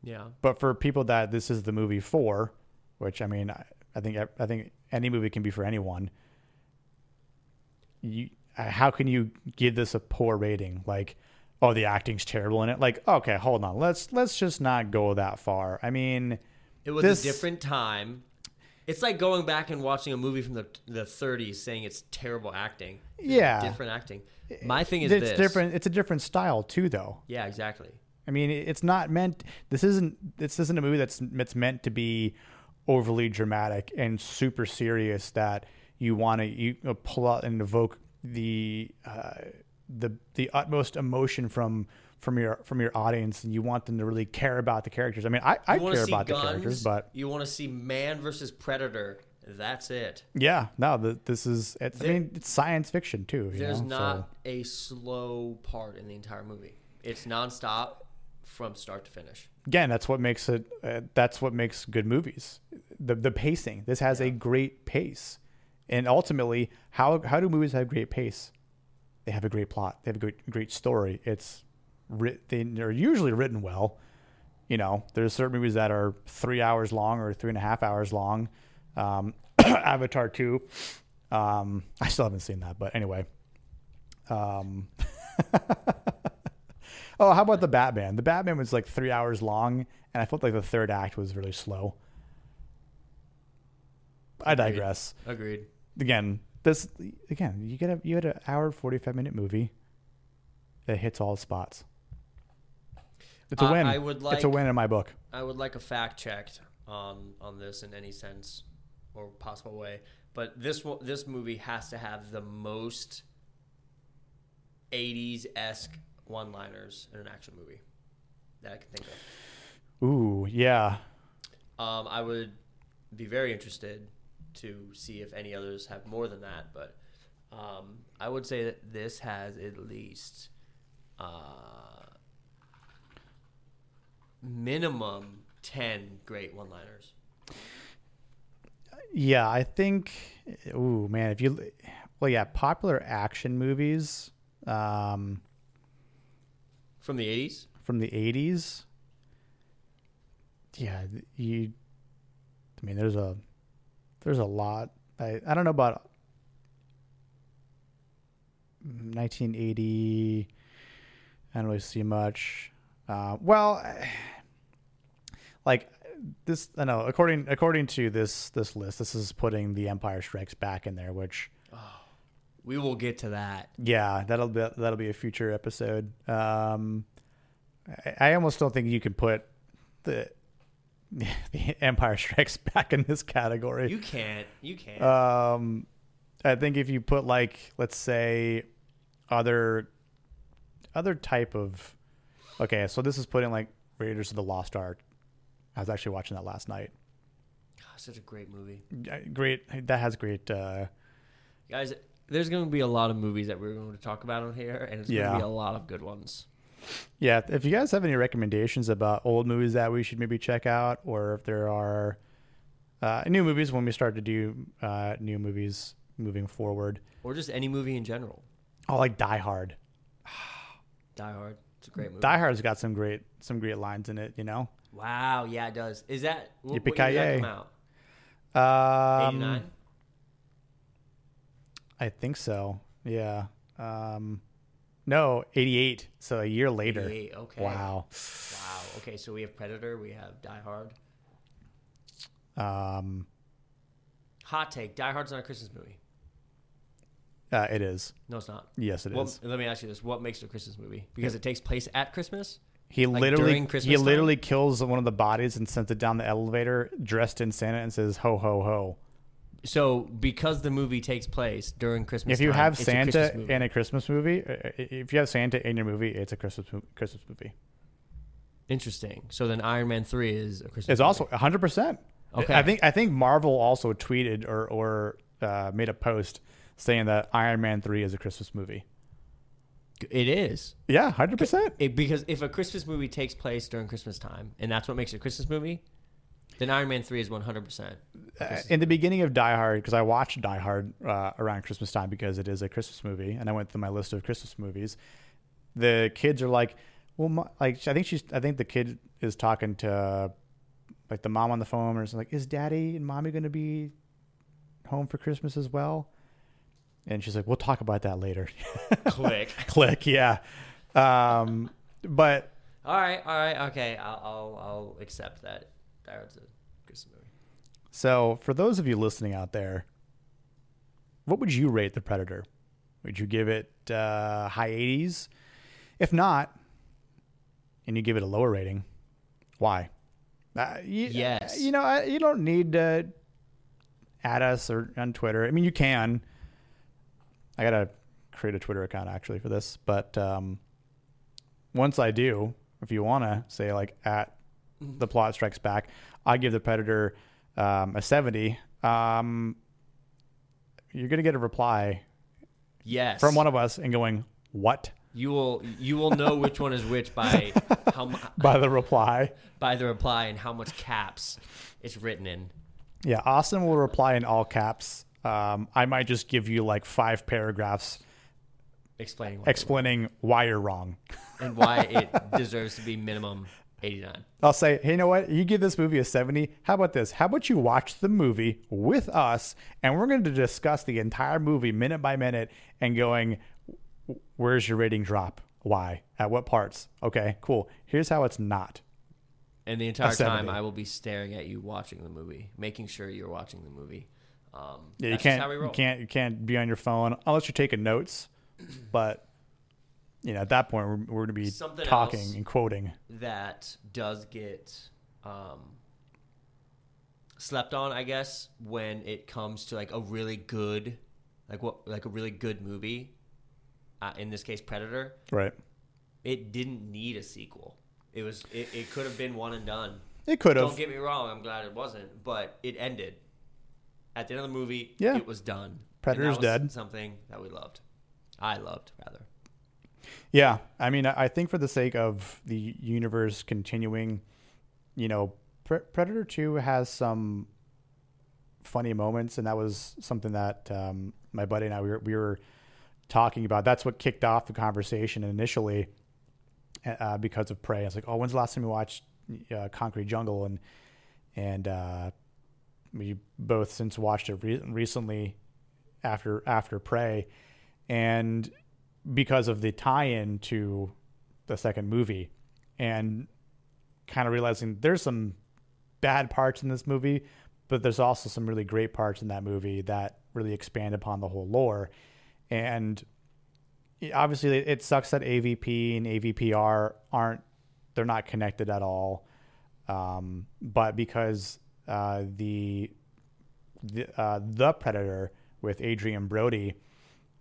Yeah. But for people that this is the movie for, which I mean, I, I think I think any movie can be for anyone. You, uh, how can you give this a poor rating? Like, oh, the acting's terrible in it. Like, okay, hold on, let's let's just not go that far. I mean, It was This- a different time. It's like going back and watching a movie from the the 30s saying it's terrible acting. It's Yeah. Different acting. My thing is it's this. different. It's a different style too, though. Yeah, exactly. I mean, it's not meant. This isn't. This isn't a movie that's it's meant to be overly dramatic and super serious that you want to you know, pull out and evoke the uh, the the utmost emotion from from your from your audience, and you want them to really care about the characters. I mean, I, I care about guns, the characters, but you want to see man versus predator. That's it. yeah, no, the, this is. It's, I mean, it's science fiction too. You There's know? not So- a slow part in the entire movie. It's nonstop from start to finish. again that's what makes it uh, that's what makes good movies the the pacing this has a great pace and ultimately how how do movies have great pace they have a great plot they have a great great story it's writ- they, they're usually written well you know there's certain movies that are three hours long or three and a half hours long um, [clears throat] avatar 2 um, i still haven't seen that but anyway um, [laughs] Oh, how about the Batman? The Batman was like three hours long, and I felt like the third act was really slow. I digress. Agreed. Again, this again, you get a you had an hour forty five minute movie that hits all spots. It's a win. I would it's a win in my book. I would like a fact checked on on this in any sense or possible way. But this this movie has to have the most '80s esque one liners in an action movie that I can think of. Ooh, yeah. Um, I would be very interested to see if any others have more than that, but um, I would say that this has at least uh, minimum ten great one-liners. Yeah, I think. Ooh, man, if you, well, yeah, popular action movies um, From the '80s, from the '80s. Yeah, you. I mean, there's a, there's a lot. I I don't know about 1980. I don't really see much. Uh, well, [sighs] like this, I know. According according to this this list, this is putting The Empire Strikes Back in there, which we will get to that. yeah, that'll be that'll be a future episode. Um, I, I almost don't think you can put the [laughs] the Empire Strikes Back in this category. You can't. You can't. Um, I think if you put like let's say other other type of okay, so this is putting like Raiders of the Lost Ark. I was actually watching that last night. God, such a great movie, Great, that has great. Uh, guys. There's going to be a lot of movies that we're going to talk about on here, and it's going to be a lot of good ones. Yeah, if you guys have any recommendations about old movies that we should maybe check out, or if there are uh, new movies when we start to do uh, new movies moving forward, Or just any movie in general. oh, like Die Hard. [sighs] Die Hard. It's a great movie. Die Hard's got some great some great lines in it. You know, Wow, yeah, it does. Is that wh- what year did that come out? um, 89? I think so. Yeah. Um, no, eighty eight. So a year later. 88, okay. Wow. Wow. Okay, so we have Predator, we have Die Hard. Um, Hot take: Die Hard's not a Christmas movie. Uh, it is. No, it's not. Yes, it is. What, let me ask you this: What makes it a Christmas movie? Because it takes place at Christmas. He Like literally Christmas he time? literally kills one of the bodies and sends it down the elevator dressed in Santa and says ho ho ho. So, because the movie takes place during Christmas, If you time, have a Santa Christmas in a Christmas movie, uh, if you have Santa in your movie, it's a Christmas Christmas movie. interesting. So then, Iron Man three is a Christmas. It's movie. also 100. percent Okay. I think I think Marvel also tweeted or or uh, made a post saying that Iron Man three is a Christmas movie. it is. Yeah, hundred percent. It, because if a Christmas movie takes place during Christmas time, and that's what makes it a Christmas movie, then Iron Man three is one hundred percent. Uh, In the beginning of Die Hard, because I watched Die Hard uh, around Christmas time because it is a Christmas movie, and I went through my list of Christmas movies. The kids are like, well, mo- like I think she's, I think the kid is talking to like the mom on the phone, or is like, is daddy and mommy going to be home for Christmas as well? And she's like, we'll talk about that later. [laughs] Click. Click, yeah. Um, but all right, all right, okay. I'll I'll, I'll accept that. That's a good movie. so for those of you listening out there, what would you rate the Predator? Would you give it uh, high 80s? If not, and you give it a lower rating, why? Uh, you, Yes. You know, you don't need to add us or on Twitter. I mean, you can. I gotta create a Twitter account actually for this, but um, once I do, if you want to say like at the plot strikes back, I give the Predator um, a seventy. Um, you're gonna get a reply Yes. from one of us and going, "What?" you will you will know which one is which by [laughs] how mu- by the reply. by the reply and how much caps it's written in. Yeah, Austin will reply in all caps. Um, I might just give you like five paragraphs Explaining why explaining why you're wrong. [laughs] and why it [laughs] deserves to be minimum 89. I'll say, hey, you know what? You give this movie a 70. How about this? How about you watch the movie with us and we're going to discuss the entire movie minute by minute and going, where's your rating drop? Why? At what parts? Okay, cool. Here's how it's not. And the entire time I will be staring at you watching the movie, making sure you're watching the movie. Um, Yeah, you can't how we roll. you can't you can't be on your phone unless you're taking notes. [clears throat] But you know, at that point we're, we're going to be Something talking and quoting. that does get um, slept on, I guess, when it comes to like a really good, like what, like a really good movie. Uh, in this case, Predator. Right. It didn't need a sequel. It was. It, it could have been one and done. It could have. Don't get me wrong. I'm glad it wasn't, but it ended. At the end of the movie, Yeah. it was done. Predator's was dead. Something that we loved. I loved rather. Yeah, I mean, I I think for the sake of the universe continuing, you know, Pre- Predator Two has some funny moments, and that was something that um, my buddy and I we were, we were talking about. That's what kicked off the conversation initially uh, because of Prey. I was like, "Oh, when's the last time you watched uh, Concrete Jungle?" And and uh, we both since watched it re- recently after after Prey, and because of the tie-in to the second movie, and kind of realizing there's some bad parts in this movie, but there's also some really great parts in that movie that really expand upon the whole lore. And obviously, it sucks that AVP and AVPR aren't they're not connected at all. Um, but because uh, the the, uh, the Predator with Adrien Brody,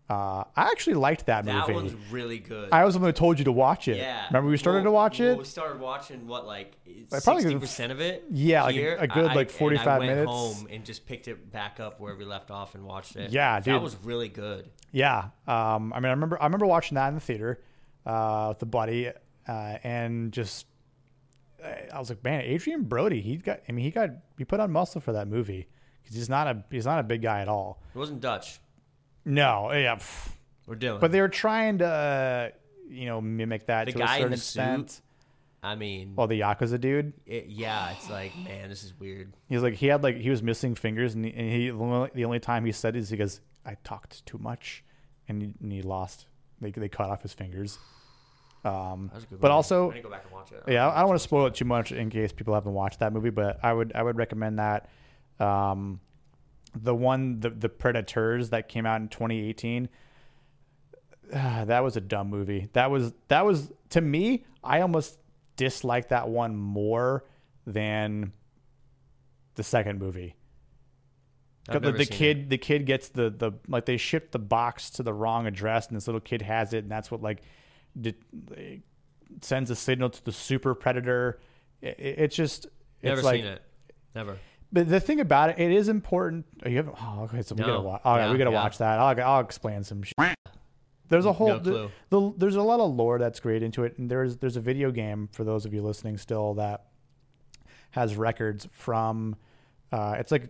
uh, I actually liked that, That movie. That one's really good. I was the one who told you to watch it. Yeah. Remember we started Well- to watch well, it? we started watching what like sixty percent of it. Yeah, like a- here. good, I- like, and 45 I went minutes. home and just picked it back up where we left off and watched it. Yeah, dude. that was really good. Yeah. Um, I mean, I remember I remember watching that in the theater uh, with the buddy, uh, and just I was like, man, Adrien Brody, he got. I mean, he got he put on muscle for that movie because he's not a he's not a big guy at all. It wasn't Dutch No, yeah, pff. or Dillon. but they were trying to uh, you know mimic that The to guy a in certain the suit? extent. I mean, Well, the Yakuza dude, it, yeah, it's like man, this is weird. he's like he had like he was missing fingers, and he, and he the only- the only time he said is he goes, "I talked too much," and he, and he lost. They they cut off his fingers. Um, That was a good but movie. also I go back and watch it. yeah, I don't want to spoil it too much in case people haven't watched that movie, but I would I would recommend that. Um, the one the the Predators that came out in 2018. ah, that was a dumb movie. That was that was to me. I almost disliked that one more than the second movie. The, the kid, the kid gets the the like they shipped the box to the wrong address, and this little kid has it, and that's what like did, sends a signal to the super predator. It, it's just it's Never like, seen it. Never. But the thing about it, it is important. Oh, you haven't? Oh, okay. So we No. gotta watch. Oh, yeah, we gotta yeah. watch that. I'll, I'll explain some. Shit. There's a whole No the, the, there's a lot of lore that's great into it, and there's there's a video game for those of you listening still that has records from. Uh, it's like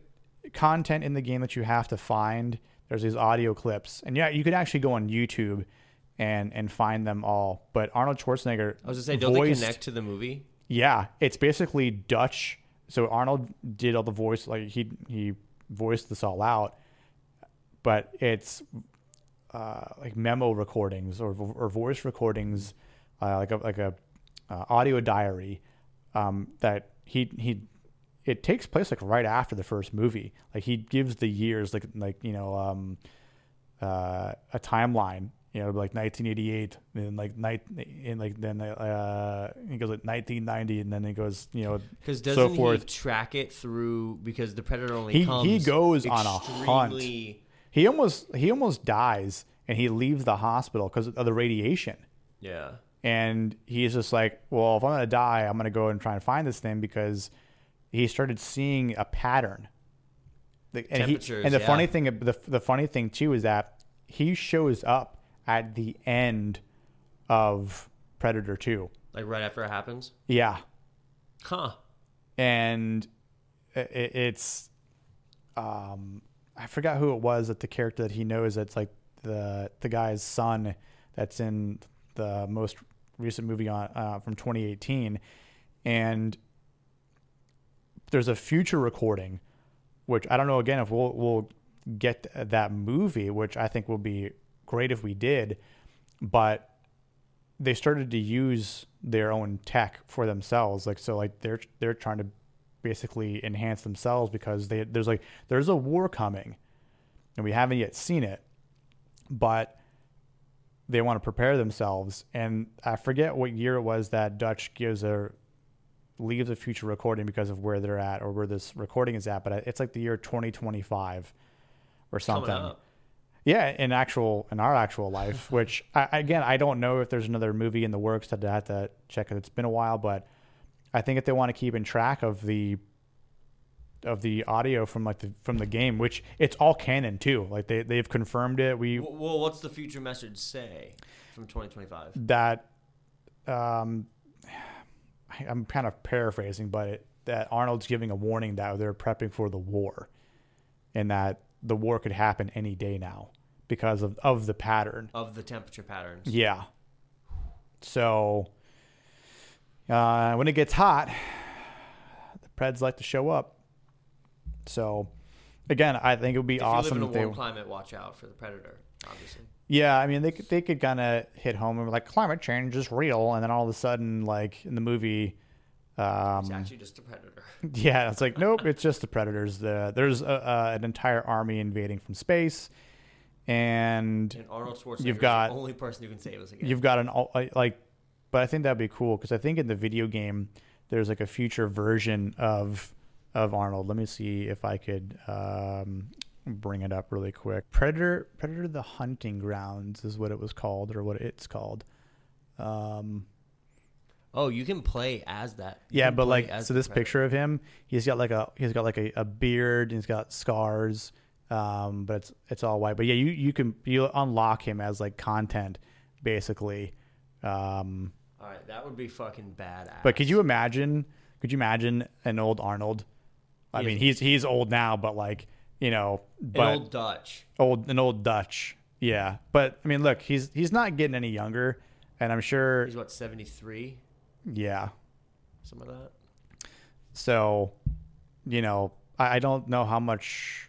content in the game that you have to find. There's these audio clips, and yeah, you can actually go on YouTube and and find them all. But Arnold Schwarzenegger, I was gonna say, don't voiced- they connect to the movie? Yeah, it's basically Dutch. So Arnold did all the voice, like he he voiced this all out, but it's uh, like memo recordings or or voice recordings, uh, like a like a uh, audio diary um, that he he it takes place like right after the first movie. Like he gives the years, like like you know um, uh, a timeline. You know, like 1988, and then like night, and like then uh, he goes like 1990, and then he goes, you know, Because so doesn't forth. he track it through? Because the predator only He- comes. he goes on a hunt. He almost he almost dies, and he leaves the hospital because of the radiation. Yeah. and he's just like, well, if I'm gonna die, I'm gonna go and try and find this thing because he started seeing a pattern. The- and he, and the yeah. funny thing, the the funny thing too is that he shows up at the end of Predator Two. Like right after it happens. Yeah, Huh. and i- i it's um I forgot who it was that the character that he knows that's like the the guy's son that's in the most recent movie on uh, from 2018 and there's a future recording which I don't know again if we'll we'll get that movie which I think will be great if we did but they started to use their own tech for themselves. Like so like they're they're trying to basically enhance themselves because they there's like there's a war coming and we haven't yet seen it but they want to prepare themselves. And i forget what year it was that dutch gives a leaves a future recording because of where they're at or where this recording is at but it's like the year 2025 or something. Yeah, in actual in our actual life, [laughs] which I, again I don't know if there's another movie in the works that I have to check. it. It's been a while, but I think if they want to keep in track of the of the audio from like the from the game, which it's all canon too. Like they they've confirmed it. We Well, what's the future message say from 2025? that um I- I'm kind of paraphrasing, but it, that Arnold's giving a warning that they're prepping for the war, and that the war could happen any day now because of of the pattern. Of the temperature patterns. Yeah. So uh, when it gets hot, the Preds like to show up. So again, I think it would be If awesome you if live in a they. warm climate, watch out for the predator. Obviously. Yeah, I mean they could they could kind of hit home and be like climate change is real, and then all of a sudden, like in the movie, It's um, actually just a predator. [laughs] yeah, it's like nope, it's just the predators. The there's a, uh, an entire army invading from space, and And Arnold Schwarzenegger You've is got- the only person who can save us again. You've got an like, but I think that'd be cool because I think in the video game there's like a future version of of Arnold. Let me see if I could um, bring it up really quick. Predator, Predator: The Hunting Grounds is what it was called, or what it's called. Um, oh, you can play as that. You yeah, but like, so this Predator. picture of him, he's got like a he's got like a, a beard, and he's got scars, um, but it's it's all white. But yeah, you you can you unlock him as like content, basically. Um, All right, that would be fucking badass. But could you imagine? Could you imagine an old Arnold? I He mean, he's he's old now, but like you know, an but old Dutch? old an old Dutch, yeah. But I mean, look, he's he's not getting any younger, and I'm sure, He's what seventy three, yeah. some of that. So, you know, I, I don't know how much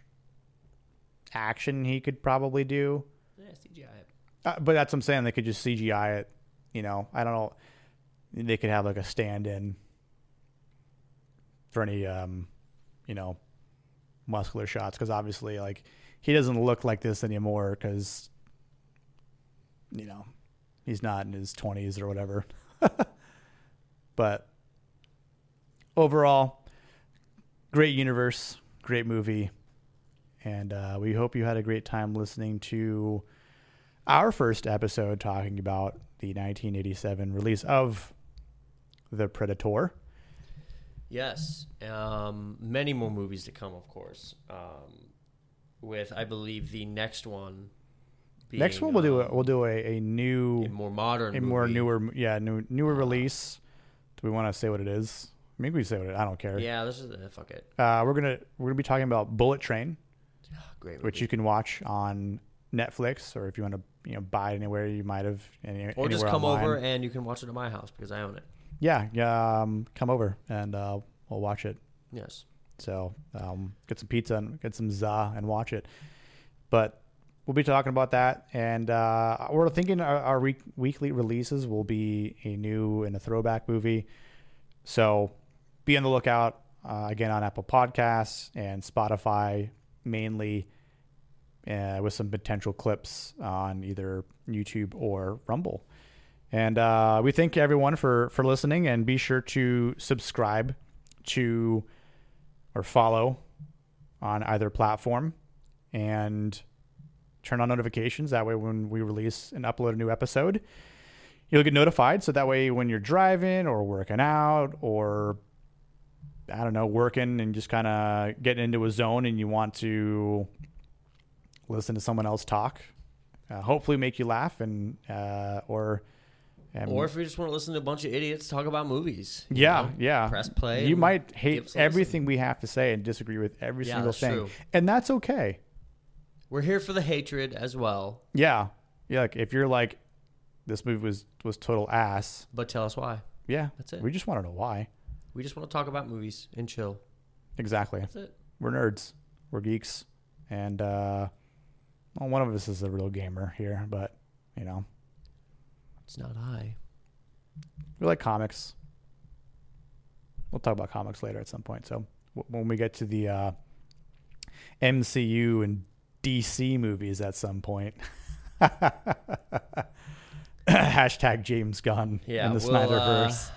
action he could probably do, Yeah, CGI. it. uh, but that's what I'm saying. They could just CGI it. You know, I don't know. They could have like a stand-in for any, um, you know, muscular shots because obviously, like, he doesn't look like this anymore because, you know, he's not in his 20s or whatever. [laughs] but overall, great universe, great movie, and uh, we hope you had a great time listening to our first episode talking about the 1987 release of The Predator. Yes, um, many more movies to come, of course. Um, with I believe the next one. Being, Next one we'll do a, um, we'll do a, a new a more modern, a more movie. newer yeah new, newer release. Do we want to say what it is? Maybe we say what it. I don't care. Yeah, this is uh, fuck it. Uh, we're gonna we're gonna be talking about Bullet Train, Great movie. which you can watch on Netflix, or if you want to, you know, buy it anywhere, you might have. Any, Or just come online. over and you can watch it at my house because I own it. yeah, yeah. Um, come over and uh, we'll watch it. Yes. So um, get some pizza and get some za and watch it. But we'll be talking about that, and uh, we're thinking our, our week, weekly releases will be a new and a throwback movie. So be on the lookout uh, again on Apple Podcasts and Spotify mainly, uh, with some potential clips on either YouTube or Rumble. And uh, we thank everyone for for listening, and be sure to subscribe to or follow on either platform and turn on notifications. That way, when we release and upload a new episode, you'll get notified. So that way, when you're driving or working out or I don't know, working and just kind of getting into a zone and you want to listen to someone else talk, uh, hopefully make you laugh and uh, or and Or if you just want to listen to a bunch of idiots talk about movies. Yeah, know, yeah. Press play. You might hate everything we have to say and disagree with every Yeah, single thing, true. and that's okay. We're here for the hatred as well, Yeah, yeah. Like if you're like, this movie was was total ass. but tell us why. Yeah, That's it. We just want to know why. We just want to talk about movies and chill. Exactly. That's it. We're nerds. We're geeks, and uh, well, one of us is a real gamer here, but you know, It's not I. we like comics. We'll talk about comics later at some point. So w- when we get to the uh, MCU and DC movies at some point. [laughs] Hashtag James Gunn Yeah, in the we'll, uh, Snyderverse.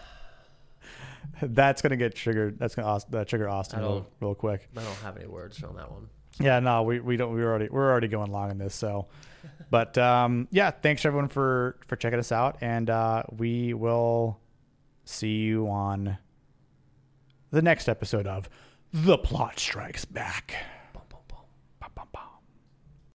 [laughs] That's gonna get triggered. That's gonna uh, trigger Austin real, real quick. I don't have any words on that one. Yeah, no, we, we don't. We're already we're already going long in this. So, but um, yeah, thanks everyone for for checking us out, and uh, we will see you on the next episode of The Plot Strikes Back.